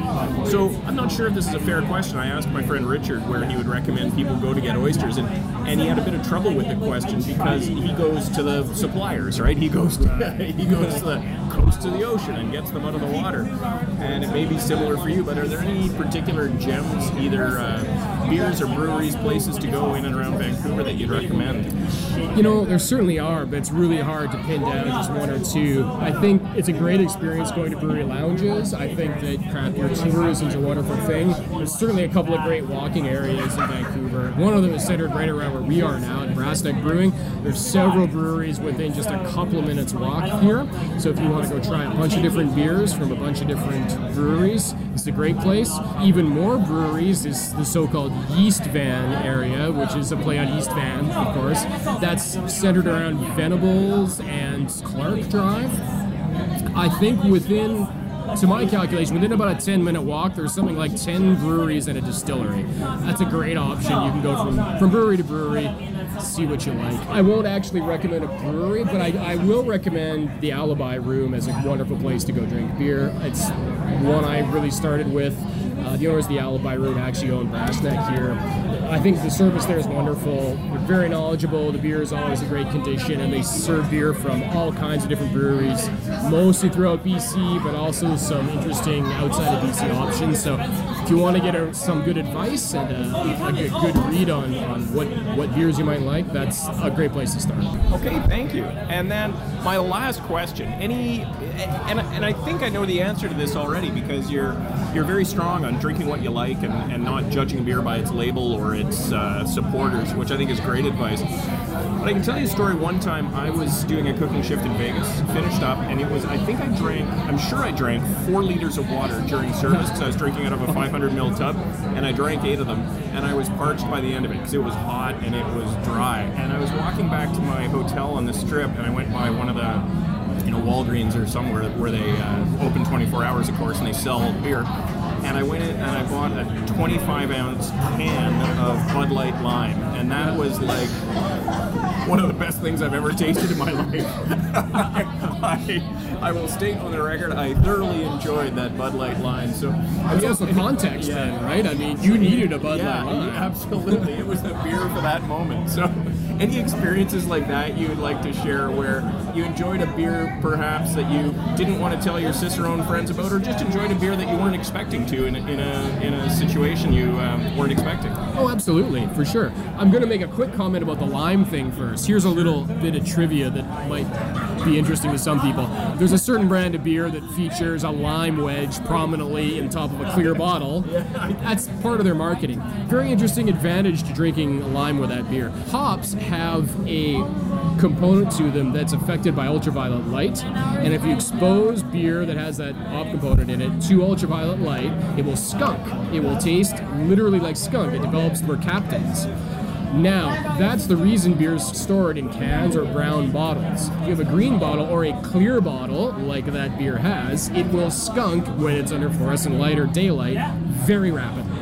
So I'm not sure if this is a fair question. I asked my friend Richard where he would recommend people go to get oysters, and, and he had a bit of trouble with the question because he goes to the suppliers, right? He goes to, he goes to the coast of the ocean and gets them out of the water. And it may be similar for you, but are there any particular gems, either uh, beers or breweries, places to go in and around Vancouver that you'd recommend? You know, there certainly are, but it's really hard to pin down just one or two. I think it's a great experience going to brewery lounges. I think that craft beer tours is a wonderful thing. There's certainly a couple of great walking areas in Vancouver. One of them is centered right around where we are now at Brass Neck Brewing. There's several breweries within just a couple of minutes walk here. So if you want to go try a bunch of different beers from a bunch of different breweries, it's a great place. Even more breweries is the so-called Yeast Van area, which is a play on East Van, of course. That's centered around Venables and Clark Drive. I think within, to my calculation, within about a 10 minute walk, there's something like 10 breweries and a distillery. That's a great option. You can go from, from brewery to brewery, see what you like. I won't actually recommend a brewery, but I, I will recommend the Alibi Room as a wonderful place to go drink beer. It's one I really started with. Uh, the owner is the Alibi Room actually own Brass Neck here. I think the service there is wonderful. They're very knowledgeable. The beer is always in great condition, and they serve beer from all kinds of different breweries, mostly throughout BC, but also some interesting outside of BC options. So, if you want to get a, some good advice and a, a good, good read on, on what, what beers you might like, that's a great place to start. Okay, thank you. And then my last question: Any, and, and I think I know the answer to this already because you're you're very strong on drinking what you like and, and not judging beer by its label or its uh, supporters, which I think is great advice. But I can tell you a story. One time I was doing a cooking shift in Vegas, finished up, and it was I think I drank, I'm sure I drank four liters of water during service because I was drinking out of a 500 ml tub, and I drank eight of them, and I was parched by the end of it because it was hot and it was dry. And I was walking back to my hotel on the strip, and I went by one of the you know Walgreens or somewhere where they uh, open 24 hours, of course, and they sell beer. And I went in and I bought a 25 ounce can of Bud Light Lime, and that was like one of the best things I've ever tasted in my life. I, I, will state on the record, I thoroughly enjoyed that Bud Light Lime. So It's also context then, right? I mean, you needed a Bud yeah, Light Lime. absolutely. It was the beer for that moment. So, any experiences like that you would like to share where you enjoyed a beer perhaps that you didn't want to tell your Cicerone friends about, or just enjoyed a beer that you weren't expecting to in a, in a, in a situation you um, weren't expecting? Oh, absolutely, for sure. I'm going to make a quick comment about the lime thing first. Here's a little bit of trivia that might be interesting to some people. There's a certain brand of beer that features a lime wedge prominently in top of a clear bottle. That's part of their marketing. Very interesting advantage to drinking lime with that beer. Hops have a component to them that's affected by ultraviolet light, and if you expose beer that has that hop component in it to ultraviolet light, it will skunk. It will taste literally like skunk. It develops mercaptans. Now, that's the reason beer's stored in cans or brown bottles. If you have a green bottle or a clear bottle, like that beer has, it will skunk when it's under fluorescent light or daylight very rapidly.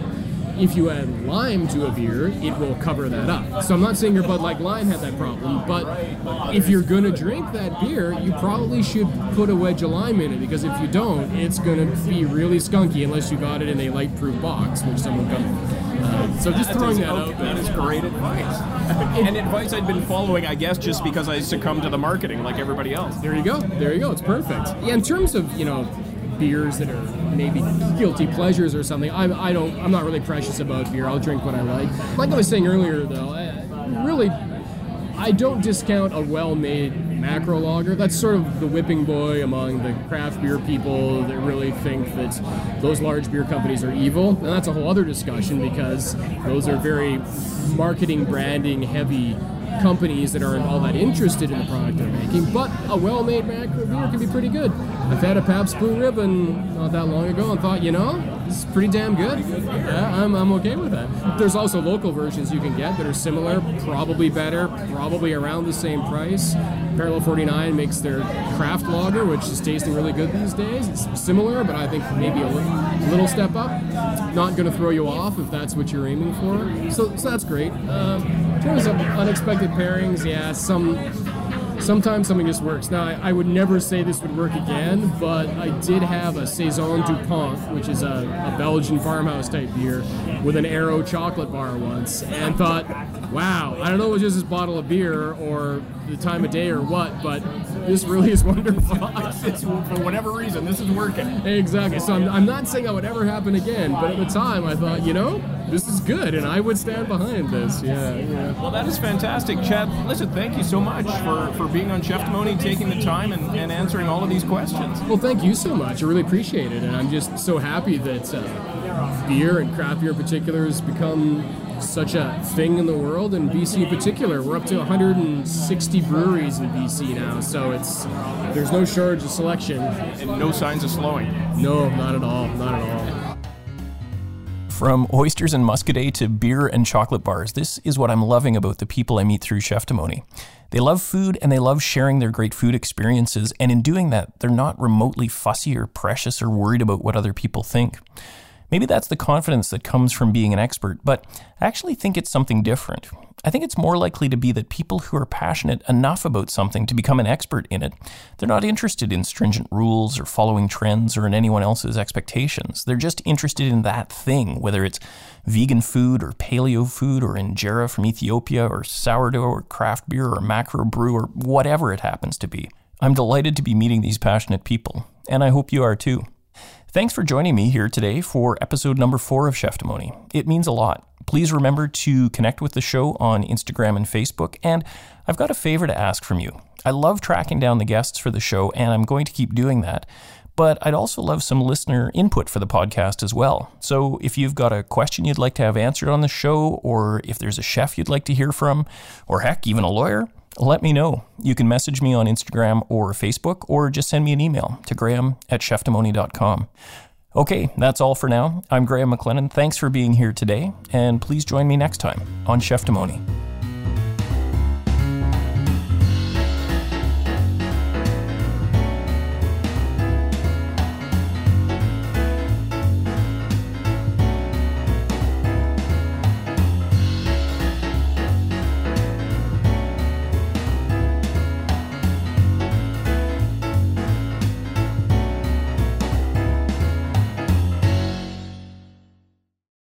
If you add lime to a beer, it will cover that up. So I'm not saying your Bud Light Lime had that problem, but if you're gonna drink that beer, you probably should put a wedge of lime in it because if you don't, it's gonna be really skunky unless you got it in a light-proof box, which someone got. Uh, so just throwing that out there. That is great advice. and advice I'd been following, I guess, just because I succumbed to the marketing like everybody else. There you go. There you go. It's perfect. Yeah, in terms of you know beers that are maybe guilty pleasures or something, I'm I don't I'm not really precious about beer. I'll drink what I like. Like I was saying earlier, though, I, really. I don't discount a well-made macro lager. That's sort of the whipping boy among the craft beer people that really think that those large beer companies are evil. And that's a whole other discussion because those are very marketing, branding heavy companies that aren't all that interested in the product they're making. But a well-made macro beer can be pretty good. I've had a Pabst Blue Ribbon not that long ago and thought, you know, this is pretty damn good. Yeah, I'm, I'm okay with that. There's also local versions you can get that are similar, probably better, probably around the same price. Parallel 49 makes their craft lager, which is tasting really good these days. It's similar, but I think maybe a li- little step up. Not going to throw you off if that's what you're aiming for. So, so that's great. Um, in terms of unexpected pairings, yeah, some sometimes something just works. Now, I, I, would never say this would work again, but I did have a Saison Dupont, which is a, a Belgian farmhouse type beer, with an Aero chocolate bar once, and thought, wow, I don't know if it was just this bottle of beer or the time of day or what, but this really is wonderful. it's, for whatever reason, this is working. Exactly. So I'm, I'm not saying that would ever happen again, but at the time I thought, you know, this is good, and I would stand behind this. Yeah, yeah. Well, that is fantastic, Chad. Listen, thank you so much for, for being on Cheftimony, taking the time and, and answering all of these questions. Well, thank you so much. I really appreciate it, and I'm just so happy that. Uh, beer and craft beer in particular has become such a thing in the world, and BC in particular. We're up to 160 breweries in BC now, so it's there's no shortage of selection. And no signs of slowing. No, not at all, not at all. From oysters and muscadet to beer and chocolate bars, this is what I'm loving about the people I meet through Cheftimony. They love food and they love sharing their great food experiences, and in doing that, they're not remotely fussy or precious or worried about what other people think. Maybe that's the confidence that comes from being an expert, but I actually think it's something different. I think it's more likely to be that people who are passionate enough about something to become an expert in it, they're not interested in stringent rules or following trends or in anyone else's expectations. They're just interested in that thing, whether it's vegan food or paleo food or injera from Ethiopia or sourdough or craft beer or macro brew or whatever it happens to be. I'm delighted to be meeting these passionate people, and I hope you are too. Thanks for joining me here today for episode number four of Cheftimony. It means a lot. Please remember to connect with the show on Instagram and Facebook. And I've got a favor to ask from you. I love tracking down the guests for the show, and I'm going to keep doing that. But I'd also love some listener input for the podcast as well. So if you've got a question you'd like to have answered on the show, or if there's a chef you'd like to hear from, or heck, even a lawyer, let me know. You can message me on Instagram or Facebook, or just send me an email to graham at cheftimony.com. Okay, that's all for now. I'm Graham McLennan. Thanks for being here today, and please join me next time on Cheftimony.